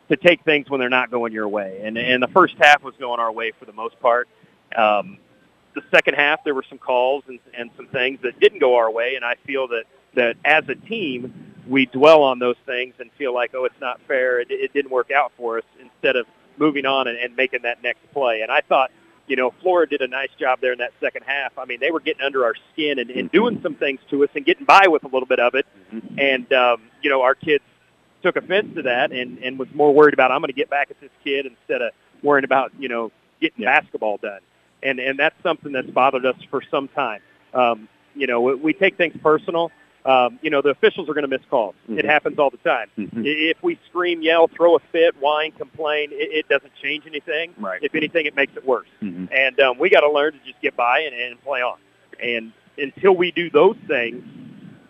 to take things when they're not going your way. And and the first half was going our way for the most part. Um, the second half, there were some calls and, and some things that didn't go our way, and I feel that that as a team, we dwell on those things and feel like, oh, it's not fair. It, it didn't work out for us. Instead of moving on and, and making that next play. And I thought, you know, Flora did a nice job there in that second half. I mean, they were getting under our skin and, and doing some things to us and getting by with a little bit of it. And um, you know, our kids took offense to that and, and was more worried about I'm going to get back at this kid instead of worrying about you know getting basketball done. And and that's something that's bothered us for some time. Um, you know, we, we take things personal. Um, you know, the officials are going to miss calls. It Mhm. happens all the time. Mhm. If we scream, yell, throw a fit, whine, complain, it, it doesn't change anything. Right. If anything, it makes it worse. Mhm. And um, we got to learn to just get by and, and play on. And until we do those things,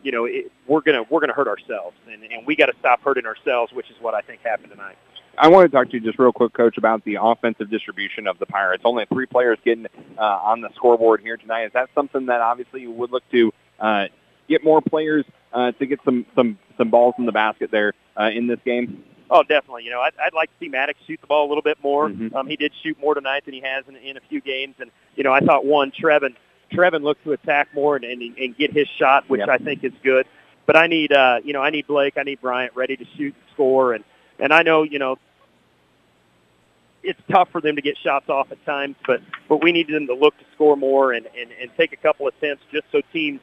you know, it, we're gonna we're gonna hurt ourselves, and, and we got to stop hurting ourselves, which is what I think happened tonight. I want to talk to you just real quick, Coach, about the offensive distribution of the Pirates. Only three players getting uh, on the scoreboard here tonight. Is that something that obviously you would look to uh, get more players uh, to get some some some balls in the basket there uh, in this game? Oh, definitely. You know, I'd, I'd like to see Maddox shoot the ball a little bit more. Mhm. Um, he did shoot more tonight than he has in, in a few games, and you know, I thought one Trevin Trevin looked to attack more and, and, and get his shot, which Yep. I think is good. But I need, uh, you know, I need Blake, I need Bryant ready to shoot, and score, and and I know, you know, it's tough for them to get shots off at times, but but we need them to look to score more and and, and take a couple of attempts just so teams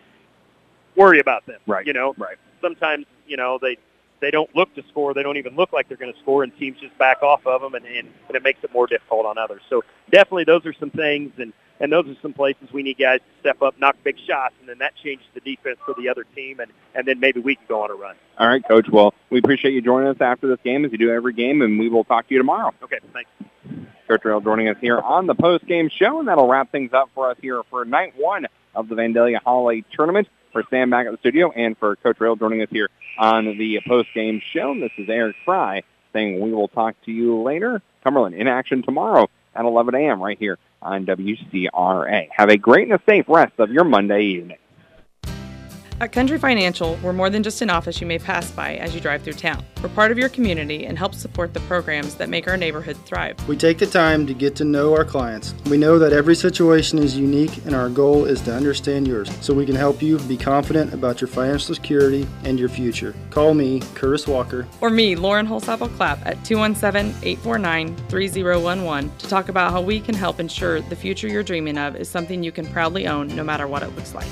worry about them. Right. You know, Right. sometimes you know they they don't look to score. They don't even look like they're going to score, and teams just back off of them, and, and, and it makes it more difficult on others. So definitely those are some things, and, and those are some places we need guys to step up, knock big shots, and then that changes the defense for the other team, and, and then maybe we can go on a run. All right, Coach. Well, we appreciate you joining us after this game, as you do every game, and we will talk to you tomorrow. Okay, thanks. Coach Rail joining us here on the post-game show, and that'll wrap things up for us here for night one of the Vandalia Holiday Tournament. For Sam back at the studio and for Coach Rail joining us here on the post-game show. This is Eric Fry saying we will talk to you later. Cumberland in action tomorrow at 11 a.m. right here on WCRA. Have a great and a safe rest of your Monday evening. At Country Financial, we're more than just an office you may pass by as you drive through town. We're part of your community and help support the programs that make our neighborhood thrive. We take the time to get to know our clients. We know that every situation is unique and our goal is to understand yours so we can help you be confident about your financial security and your future. Call me, Curtis Walker. Or me, Lauren Holsapple Clapp, at 217-849-3011 to talk about how we can help ensure the future you're dreaming of is something you can proudly own no matter what it looks like.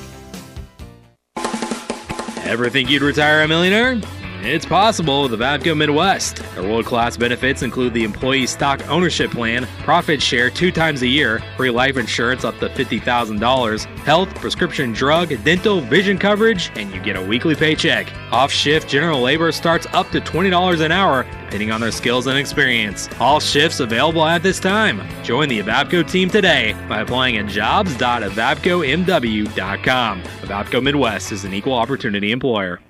Ever think you'd retire a millionaire? It's possible with Evapco Midwest. Their world class benefits include the employee stock ownership plan, profit share two times a year, free life insurance up to $50,000, health, prescription drug, dental, vision coverage, and you get a weekly paycheck. Off shift general labor starts up to $20 an hour, depending on their skills and experience. All shifts available at this time. Join the Evapco team today by applying at jobs.evapcomw.com. Evapco Midwest is an equal opportunity employer.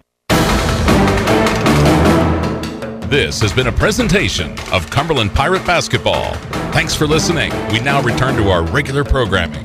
This has been a presentation of Cumberland Pirate Basketball. Thanks for listening. We now return to our regular programming.